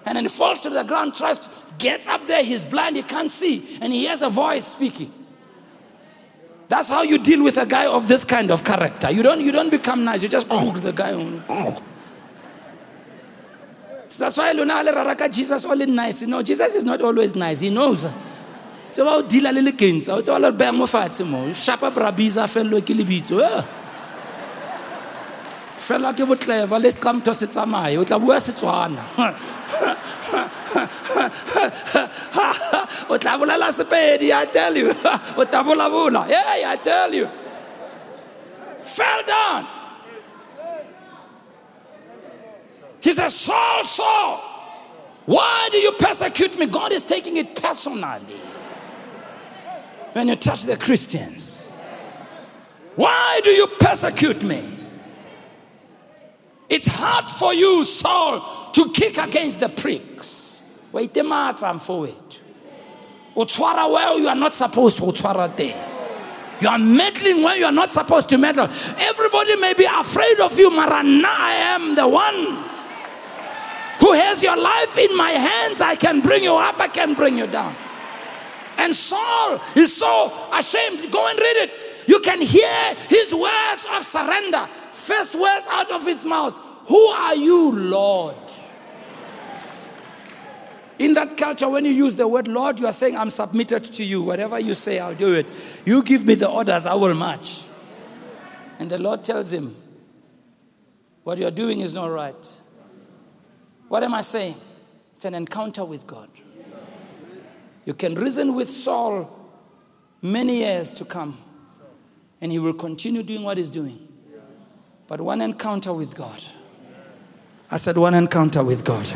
And then he falls to the ground, tries to, gets up there, he's blind, he can't see, and he hears a voice speaking. That's how you deal with a guy of this kind of character. You don't, you don't become nice, you just cook the guy. So that's why Luna Raraka Jesus only nice. You know, Jesus is not always nice. He knows. So about deal a little kins. It's all about mo fatshe mo. Shapa brabiza fello ke lebitso. Fela ke botleva le seqamtho se tsamaye. O tla bua Setswana. O tla bolela sepedi, I tell you. O tla bolabula. Yeah, I tell you. Fell down. He says, Saul, Saul, why do you persecute me? God is taking it personally when you touch the Christians. Why do you persecute me? It's hard for you, Saul, to kick against the pricks. Wait a minute, I'm forward. Utwara well, you are not supposed to utwara there. You are meddling where you are not supposed to meddle. Everybody may be afraid of you, Marana. I am the one who has your life in my hands. I can bring you up, I can bring you down. And Saul is so ashamed. Go and read it. You can hear his words of surrender. First words out of his mouth Who are you, Lord? In that culture, when you use the word Lord, you are saying, I'm submitted to you. Whatever you say, I'll do it. You give me the orders, I will march. And the Lord tells him, What you're doing is not right. What am I saying? It's an encounter with God. You can reason with Saul many years to come, and he will continue doing what he's doing. But one encounter with God. I said, one encounter with God.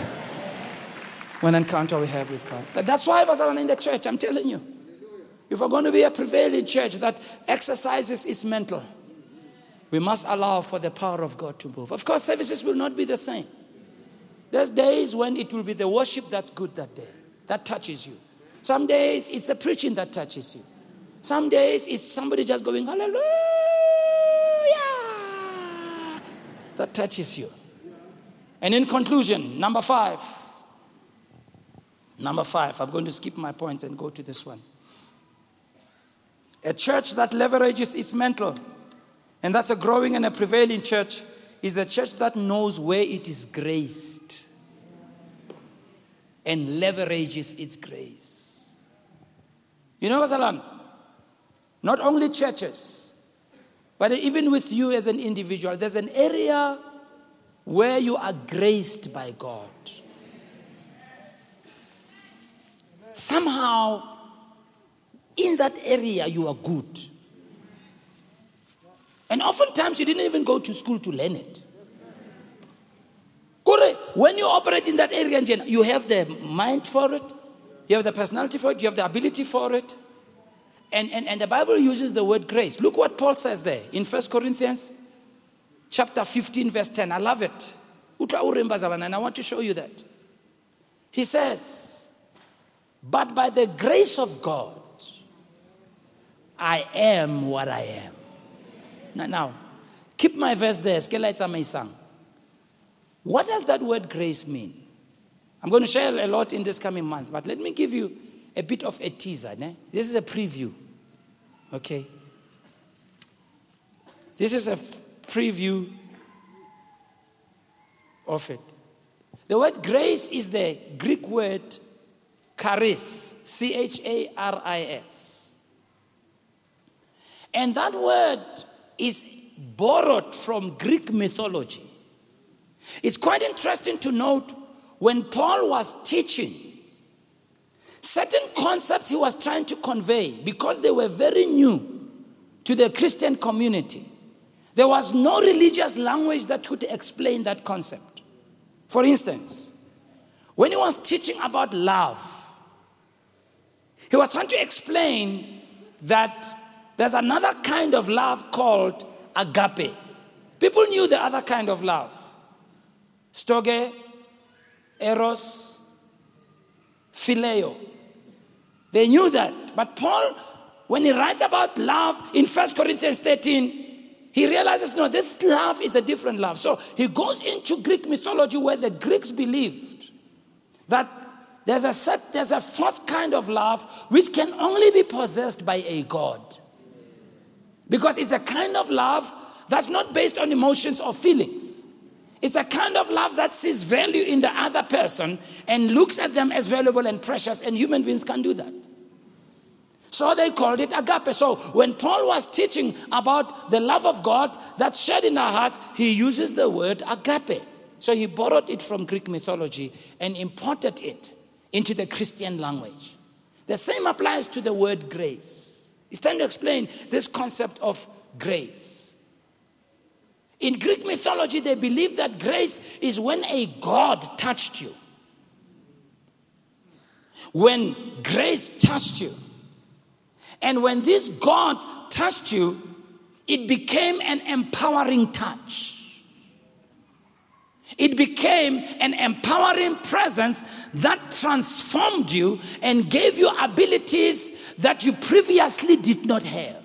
One encounter we have with God. That's why I was in the church, I'm telling you. If we're going to be a prevailing church that exercises its mantle, we must allow for the power of God to move. Of course, services will not be the same. There's days when it will be the worship that's good that day, that touches you. Some days it's the preaching that touches you. Some days it's somebody just going, Hallelujah, that touches you. And in conclusion, number five, number five, I'm going to skip my points and go to this one. A church that leverages its mantle, and that's a growing and a prevailing church, is the church that knows where it is graced and leverages its grace. You know, Vasalan, not only churches, but even with you as an individual, there's an area where you are graced by God. Somehow, in that area, you are good. And oftentimes, you didn't even go to school to learn it. When you operate in that area, you have the mind for it, you have the personality for it, you have the ability for it. And, and, and the Bible uses the word grace. Look what Paul says there in 1 Corinthians chapter 15, verse 10. I love it. And I want to show you that. He says, But by the grace of God, I am what I am. Now, now keep my verse there. What does that word grace mean? I'm going to share a lot in this coming month, but let me give you a bit of a teaser. Ne? This is a preview. Okay? This is a preview of it. The word grace is the Greek word charis, C H A R I S. And that word is borrowed from Greek mythology. It's quite interesting to note when Paul was teaching, certain concepts he was trying to convey, because they were very new to the Christian community, there was no religious language that could explain that concept. For instance, when he was teaching about love, he was trying to explain that there's another kind of love called agape. People knew the other kind of love. Storge, Eros, Phileo. They knew that. But Paul, when he writes about love in 1 Corinthians 13, he realizes no, this love is a different love. So he goes into Greek mythology where the Greeks believed that there's a, set, there's a fourth kind of love which can only be possessed by a God. Because it's a kind of love that's not based on emotions or feelings. It's a kind of love that sees value in the other person and looks at them as valuable and precious, and human beings can do that. So they called it agape. So when Paul was teaching about the love of God that's shed in our hearts, he uses the word agape. So he borrowed it from Greek mythology and imported it into the Christian language. The same applies to the word grace. It's time to explain this concept of grace. In Greek mythology, they believe that grace is when a God touched you. When grace touched you. And when these gods touched you, it became an empowering touch. It became an empowering presence that transformed you and gave you abilities that you previously did not have.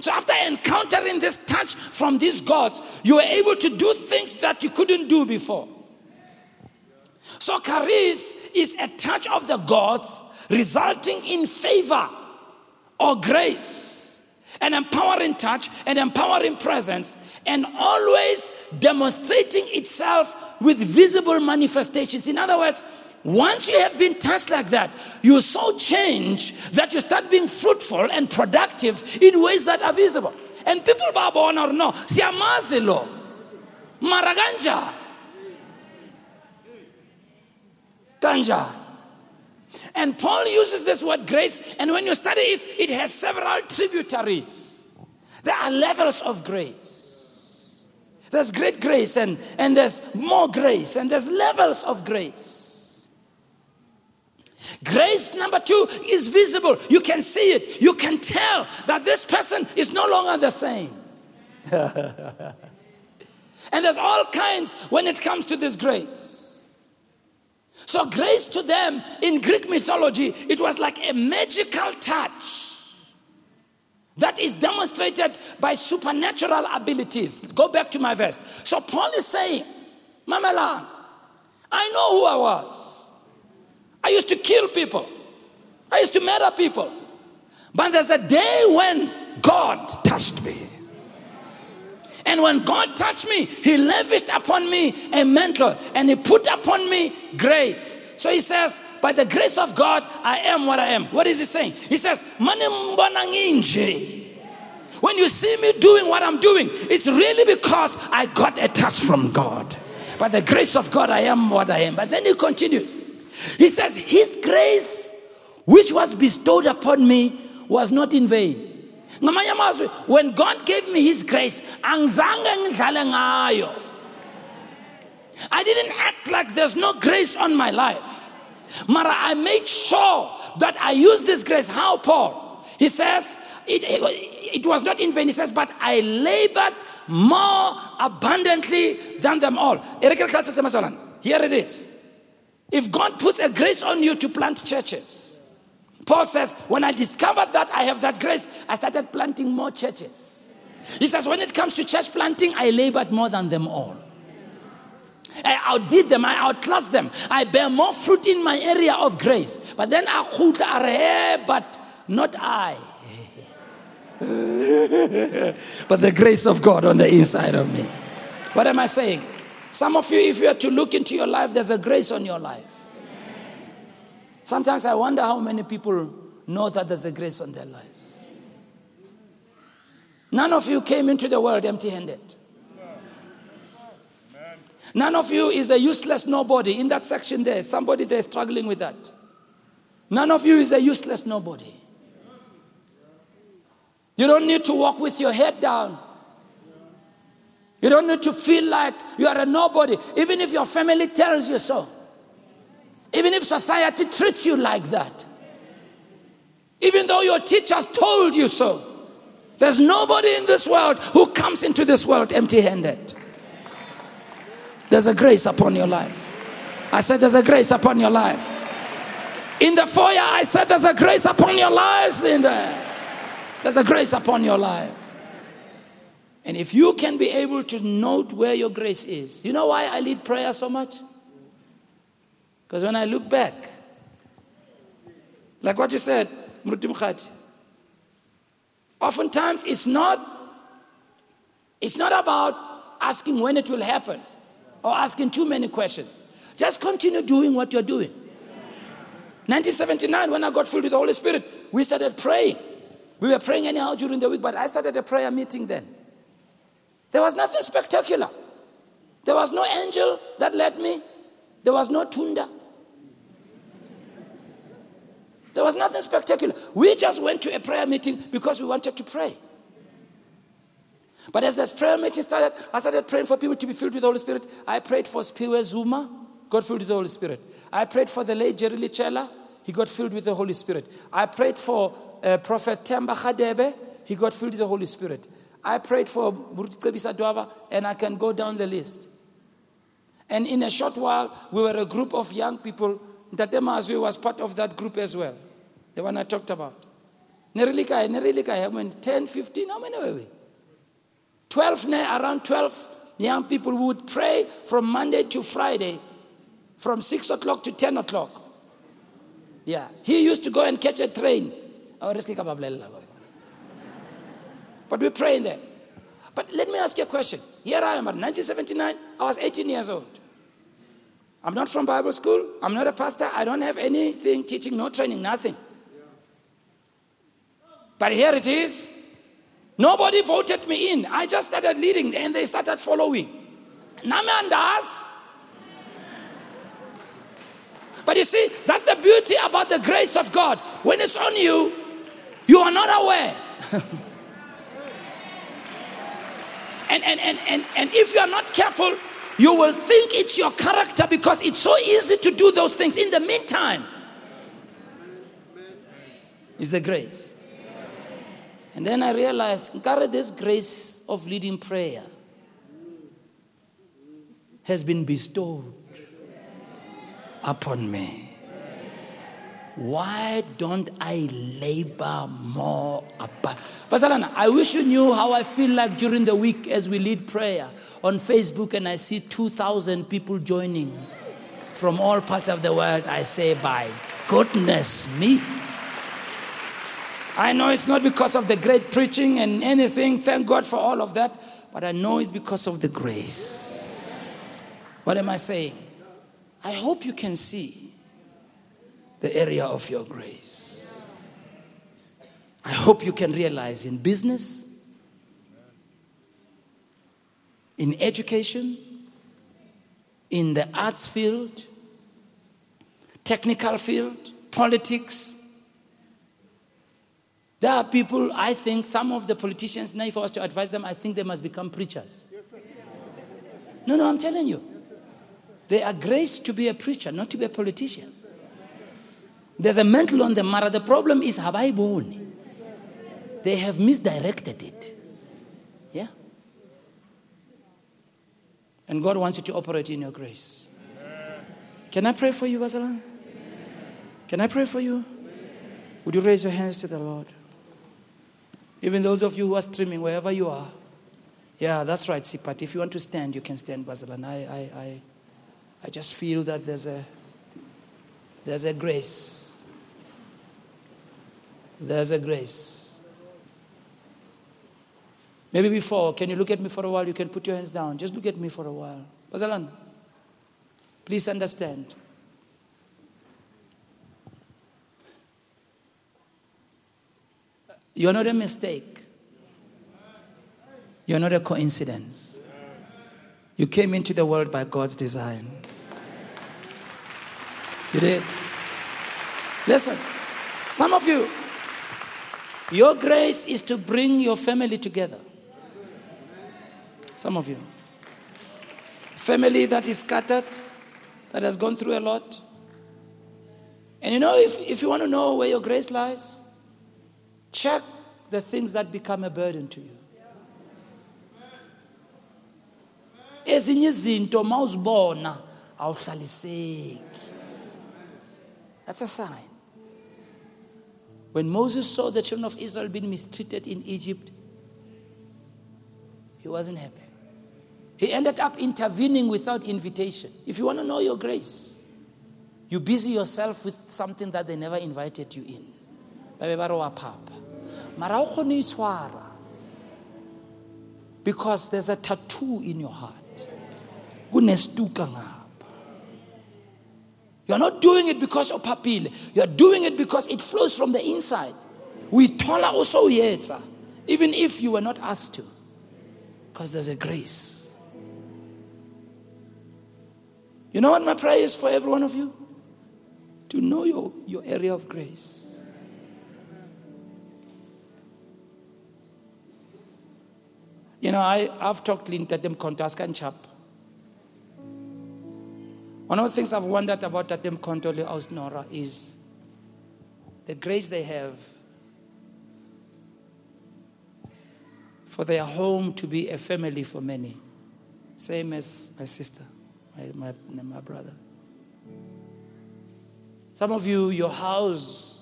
So, after encountering this touch from these gods, you were able to do things that you couldn't do before. So, charis is a touch of the gods resulting in favor or grace, an empowering touch, an empowering presence, and always demonstrating itself with visible manifestations. In other words, once you have been touched like that, you so change that you start being fruitful and productive in ways that are visible. And people babona or no, siyamazi lo. Mara kanja. Kanja. And Paul uses this word grace, and when you study it, it has several tributaries. There are levels of grace. There's great grace, and, and there's more grace, and there's levels of grace. Grace number two is visible. You can see it. You can tell that this person is no longer the same. and there's all kinds when it comes to this grace. So, grace to them in Greek mythology, it was like a magical touch that is demonstrated by supernatural abilities. Go back to my verse. So, Paul is saying, Mamela, I know who I was. I used to kill people, I used to murder people. But there's a day when God touched me. And when God touched me, He lavished upon me a mantle and He put upon me grace. So He says, by the grace of God, I am what I am. What is He saying? He says, when you see me doing what I'm doing, it's really because I got a touch from God. By the grace of God, I am what I am. But then he continues. He says, His grace, which was bestowed upon me, was not in vain when god gave me his grace i didn't act like there's no grace on my life mara i made sure that i use this grace. How paul? He says it, it, it was not in vain. He says but i labored more abundantly than them all. Here it is. If god puts a grace on you to plant churches Paul says, when I discovered that I have that grace, I started planting more churches. He says, when it comes to church planting, I labored more than them all. I outdid them, I outclassed them. I bear more fruit in my area of grace. But then I could are but not I. but the grace of God on the inside of me. What am I saying? Some of you, if you are to look into your life, there's a grace on your life. Sometimes I wonder how many people know that there's a grace on their lives. None of you came into the world empty handed. None of you is a useless nobody. In that section there, somebody there struggling with that. None of you is a useless nobody. You don't need to walk with your head down. You don't need to feel like you are a nobody, even if your family tells you so. Even if society treats you like that. Even though your teachers told you so. There's nobody in this world who comes into this world empty handed. There's a grace upon your life. I said, There's a grace upon your life. In the foyer, I said, There's a grace upon your lives in there. There's a grace upon your life. And if you can be able to note where your grace is, you know why I lead prayer so much? Because when I look back, like what you said, Mruti Mukhadi, oftentimes it's not it's not about asking when it will happen or asking too many questions. Just continue doing what you're doing. 1979, when I got filled with the Holy Spirit, we started praying. We were praying anyhow during the week, but I started a prayer meeting then. There was nothing spectacular. There was no angel that led me. There was no tunda. There was nothing spectacular. We just went to a prayer meeting because we wanted to pray. But as this prayer meeting started, I started praying for people to be filled with the Holy Spirit. I prayed for Spiwe Zuma, got filled with the Holy Spirit. I prayed for the late Jerry Lichela, he got filled with the Holy Spirit. I prayed for uh, Prophet Temba Khadebe, he got filled with the Holy Spirit. I prayed for Burtikabisa Dwaba, and I can go down the list. And in a short while, we were a group of young people. Ntate Azwe was part of that group as well, the one I talked about. Nerilikai, Nerilikai, I mean, 10, 15, how many were we? 12, around 12 young people would pray from Monday to Friday, from 6 o'clock to 10 o'clock. Yeah. He used to go and catch a train. Oh, but we pray praying there. But let me ask you a question. Here I am at 1979. I was 18 years old. I'm not from Bible school. I'm not a pastor. I don't have anything teaching, no training, nothing. But here it is. Nobody voted me in. I just started leading and they started following. Namandas. But you see, that's the beauty about the grace of God. When it's on you, you are not aware. and, and, and, and, and if you are not careful, you will think it's your character because it's so easy to do those things. In the meantime, is the grace. And then I realized, carry this grace of leading prayer has been bestowed upon me. Why don't I labor more about? I wish you knew how I feel like during the week as we lead prayer on Facebook and I see 2,000 people joining from all parts of the world. I say, by goodness me. I know it's not because of the great preaching and anything. Thank God for all of that. But I know it's because of the grace. What am I saying? I hope you can see the area of your grace. I hope you can realize in business, in education, in the arts field, technical field, politics, there are people, I think, some of the politicians, now if I was to advise them, I think they must become preachers. No, no, I'm telling you. They are graced to be a preacher, not to be a politician. There's a mantle on the matter. The problem is, have I born? They have misdirected it. Yeah? And God wants you to operate in your grace. Can I pray for you, Basalan? Can I pray for you? Would you raise your hands to the Lord? Even those of you who are streaming, wherever you are. Yeah, that's right, Sipat. If you want to stand, you can stand, Basil. I, I, I, I just feel that there's a, there's a grace. There's a grace. Maybe before, can you look at me for a while? You can put your hands down. Just look at me for a while. Bazalan, please understand. You're not a mistake. You're not a coincidence. You came into the world by God's design. You did. Listen, some of you, your grace is to bring your family together. Some of you. Family that is scattered, that has gone through a lot. And you know, if, if you want to know where your grace lies, Check the things that become a burden to you. ezinye izinto mawuzibona awuhlaliseki. That's a sign. When moses saw the children of israel being mistreated in egypt he wasn't happy. He ended up intervening without invitation. If you want to know your grace You busy yourself with something that they never invited you in. Ba be Because there's a tattoo in your heart. You're not doing it because of papile. You're doing it because it flows from the inside. We tola also yetsa, even if you were not asked to. Because there's a grace. You know what my prayer is for every one of you? To know your, your area of grace. You know, I, I've talked to them Kontaskan Chap. One of the things I've wondered about Tatem Kontole Ausnora is the grace they have for their home to be a family for many. Same as my sister, my, my, my brother. Some of you, your house,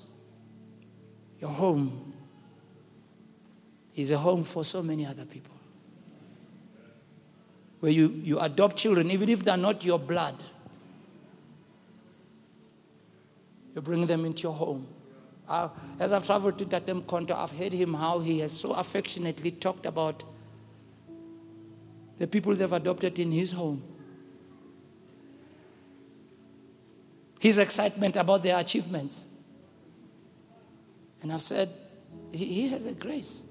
your home, is a home for so many other people. Where you, you adopt children, even if they're not your blood You bring them into your home. As I've traveled to Tatem Konto, I've heard him how he has so affectionately talked about the people they've adopted in his home. His excitement about their achievements. And I've said, he, he has a grace.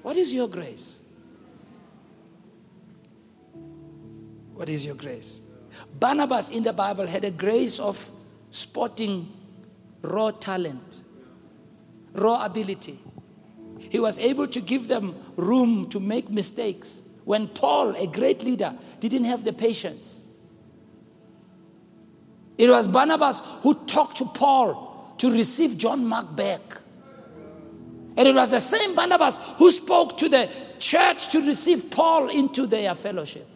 What is your grace? What is your grace? Barnabas in the Bible had a grace of spotting raw talent, raw ability. He was able to give them room to make mistakes when Paul, a great leader, didn't have the patience. It was Barnabas who talked to Paul to receive John Mark back. And it was the same Barnabas who spoke to the church to receive Paul into their fellowship.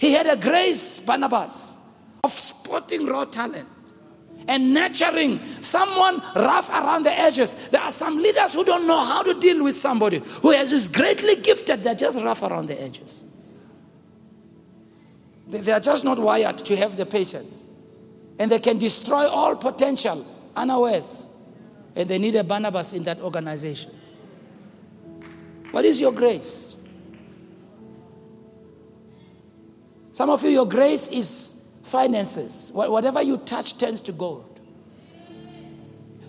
He had a grace, Barnabas, of spotting raw talent and nurturing someone rough around the edges. There are some leaders who don't know how to deal with somebody who is greatly gifted, they're just rough around the edges. They are just not wired to have the patience. And they can destroy all potential unawares. And they need a Barnabas in that organization. What is your grace? Some of you, your grace is finances. Whatever you touch turns to gold.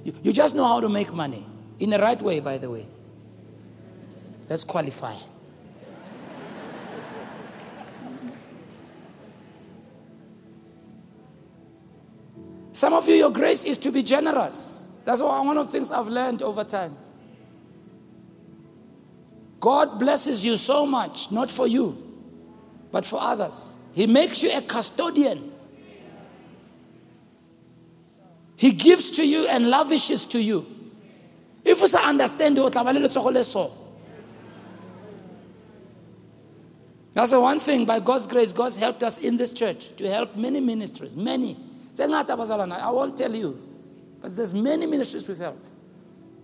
You just know how to make money in the right way, by the way. Let's qualify. Some of you, your grace is to be generous. That's one of the things I've learned over time. God blesses you so much, not for you, but for others. He makes you a custodian he gives to you and lavishes to you. If you understand so. That's the one thing by God's grace, God's helped us in this church to help many ministries. Many. I won't tell you, but there's many ministries we've helped.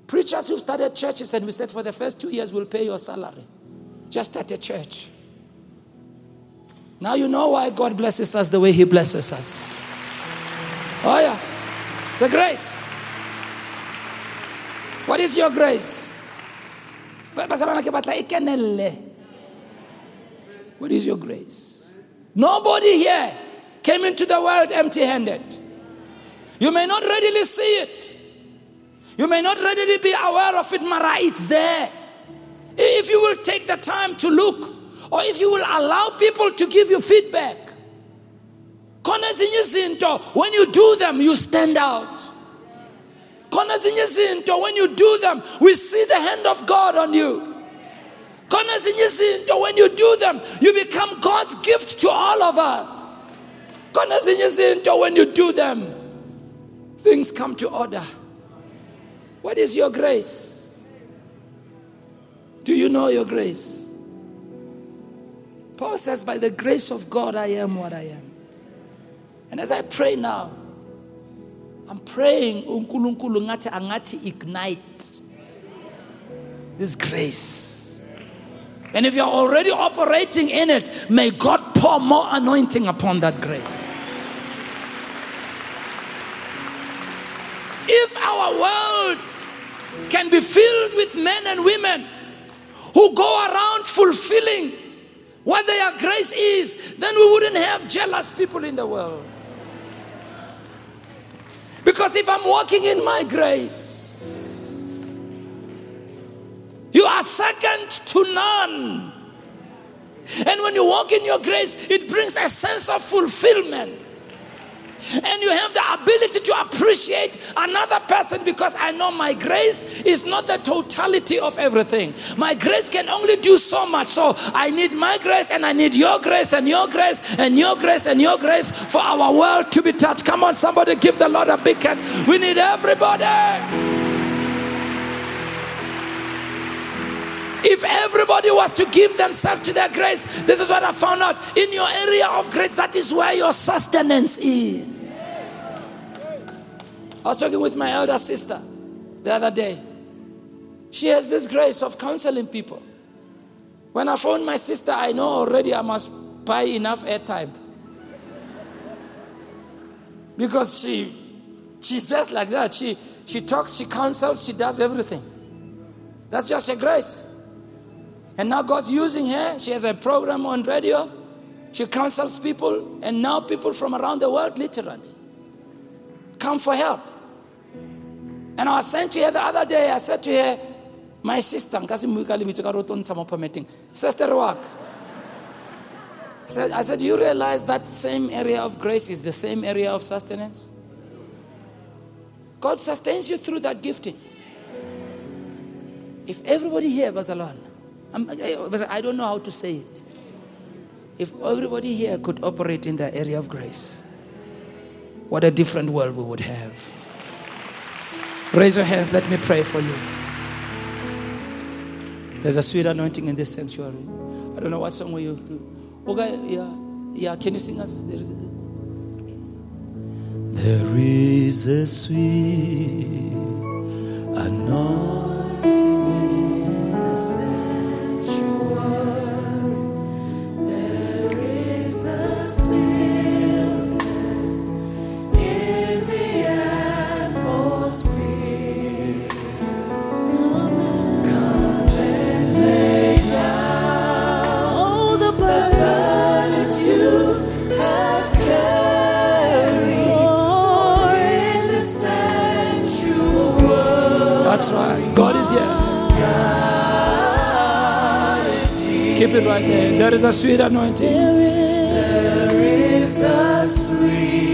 Preachers who've started churches and we said for the first two years we'll pay your salary. Just start a church. Now you know why God blesses us the way He blesses us. Oh, yeah. It's a grace. What is your grace? What is your grace? Nobody here came into the world empty handed. You may not readily see it. You may not readily be aware of it, Mara, it's there. If you will take the time to look, or if you will allow people to give you feedback, when you do them you stand out. When you do them we see the hand of god on you. When you do them you become god's gift to all of us. When you do them things come to order. What is your grace? Do you know your grace Paul says, By the grace of God, I am what I am. And as I pray now, I'm praying, unkulunkulu ngati angati ignite this grace. And if you're already operating in it, may God pour more anointing upon that grace. If our world can be filled with men and women who go around fulfilling what their grace is, then we wouldn't have jealous people in the world. Because if I'm walking in my grace, you are second to none. And when you walk in your grace, it brings a sense of fulfillment. And you have the ability to appreciate another person because I know my grace is not the totality of everything. My grace can only do so much. So I need my grace and I need your grace and your grace and your grace and your grace for our world to be touched. Come on, somebody give the Lord a big hand. We need everybody. If everybody was to give themselves to their grace, this is what I found out. In your area of grace, that is where your sustenance is. I was talking with my elder sister the other day. She has this grace of counseling people. When I phone my sister, I know already I must buy enough airtime. Because she she's just like that. She she talks, she counsels, she does everything. That's just a grace. And now God's using her. She has a program on radio. She counsels people, and now people from around the world literally come for help. And I sent to her the other day, I said to her, my sister, sister work. I said, I said, you realize that same area of grace is the same area of sustenance? God sustains you through that gifting. If everybody here was alone, Um, uh, I'm, I don't know how to say it. If everybody here could operate in the area of grace, what a different world we would have. Raise your hands, let me pray for you. There's a sweet anointing in this sanctuary. I don't know what song will you. Okay, yeah, yeah. Can you sing us? There is a sweet anointing. Keep it right there. There is a sweet anointing. There is a sweet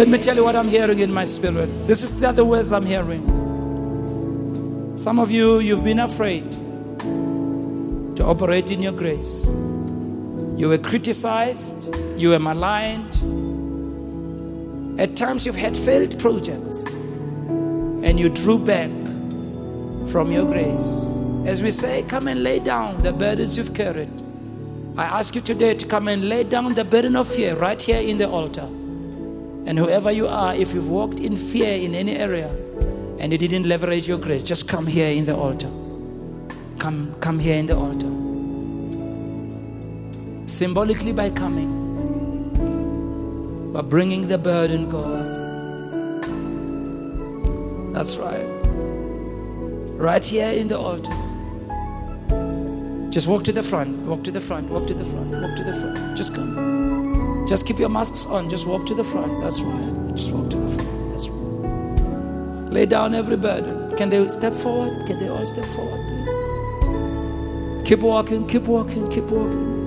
Let me tell you what I'm hearing in my spirit. This is the other words I'm hearing. Some of you, you've been afraid to operate in your grace. You were criticized, you were maligned. At times, you've had failed projects, and you drew back from your grace. As we say, come and lay down the burdens you've carried. I ask you today to come and lay down the burden of fear right here in the altar. And whoever you are, if you've walked in fear in any area and you didn't leverage your grace, just come here in the altar. Come, come here in the altar. Symbolically by coming, by bringing the burden, God. That's right. Right here in the altar. Just walk to the front, walk to the front, walk to the front, walk to the front. Just come. Just keep your masks on. Just walk to the front. That's right. Just walk to the front. That's right. Lay down every burden. Can they step forward? Can they all step forward, please? Keep walking, keep walking, keep walking.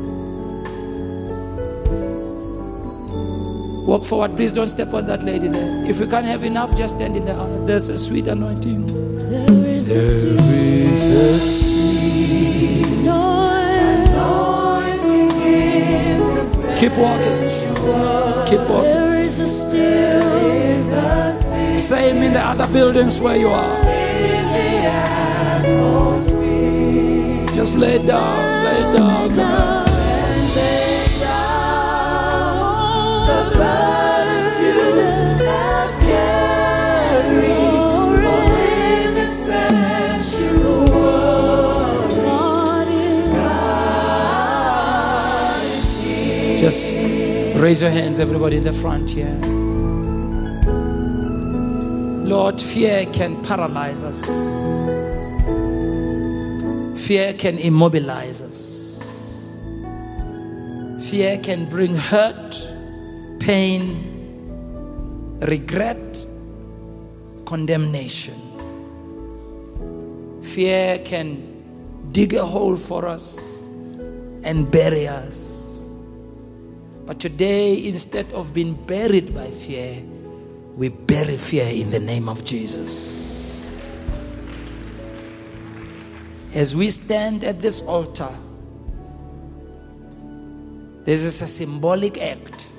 Walk forward. Please don't step on that lady there. If you can't have enough, just stand in the aisles. There's a sweet anointing. There is a sweet Keep walking. Keep walking. There is a still Same in the other buildings where you are. Just lay down, lay down. Come on. Just raise your hands, everybody in the front here. Lord, fear can paralyze us. Fear can immobilize us. Fear can bring hurt, pain, regret, condemnation. Fear can dig a hole for us and bury us. But today, instead of being buried by fear, we bury fear in the name of Jesus. As we stand at this altar, this is a symbolic act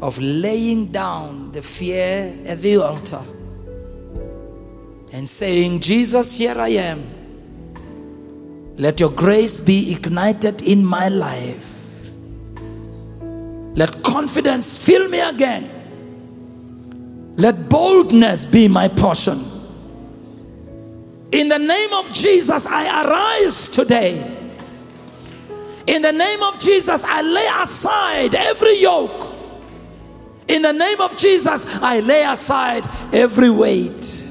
of laying down the fear at the altar and saying, Jesus, here I am. Let your grace be ignited in my life. Let confidence fill me again. Let boldness be my portion. In the name of Jesus, I arise today. In the name of Jesus, I lay aside every yoke. In the name of Jesus, I lay aside every weight.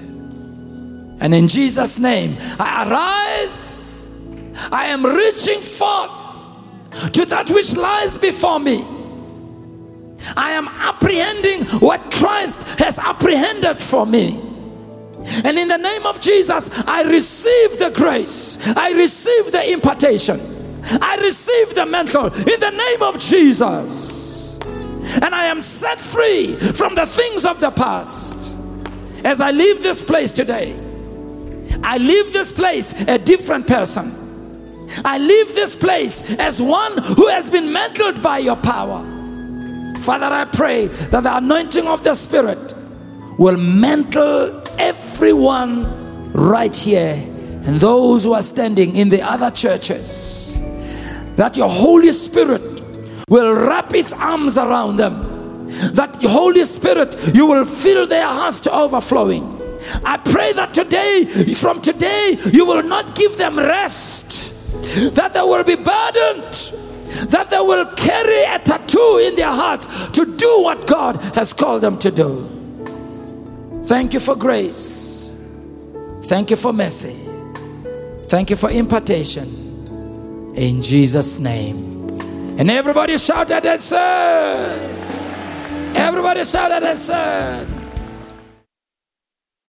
And in Jesus' name, I arise. I am reaching forth to that which lies before me. I am apprehending what Christ has apprehended for me. And in the name of Jesus, I receive the grace, I receive the impartation, I receive the mantle in the name of Jesus. And I am set free from the things of the past. As I leave this place today, I leave this place a different person. I leave this place as one who has been mantled by your power. Father, I pray that the anointing of the Spirit will mantle everyone right here and those who are standing in the other churches. That your Holy Spirit will wrap its arms around them. That Holy Spirit, you will fill their hearts to overflowing. I pray that today, from today, you will not give them rest, that they will be burdened, that they will carry a tattoo in their hearts to do what God has called them to do. Thank you for grace. Thank you for mercy. Thank you for impartation. In Jesus' name. And everybody shout at that, sir. Everybody shout at that, sir.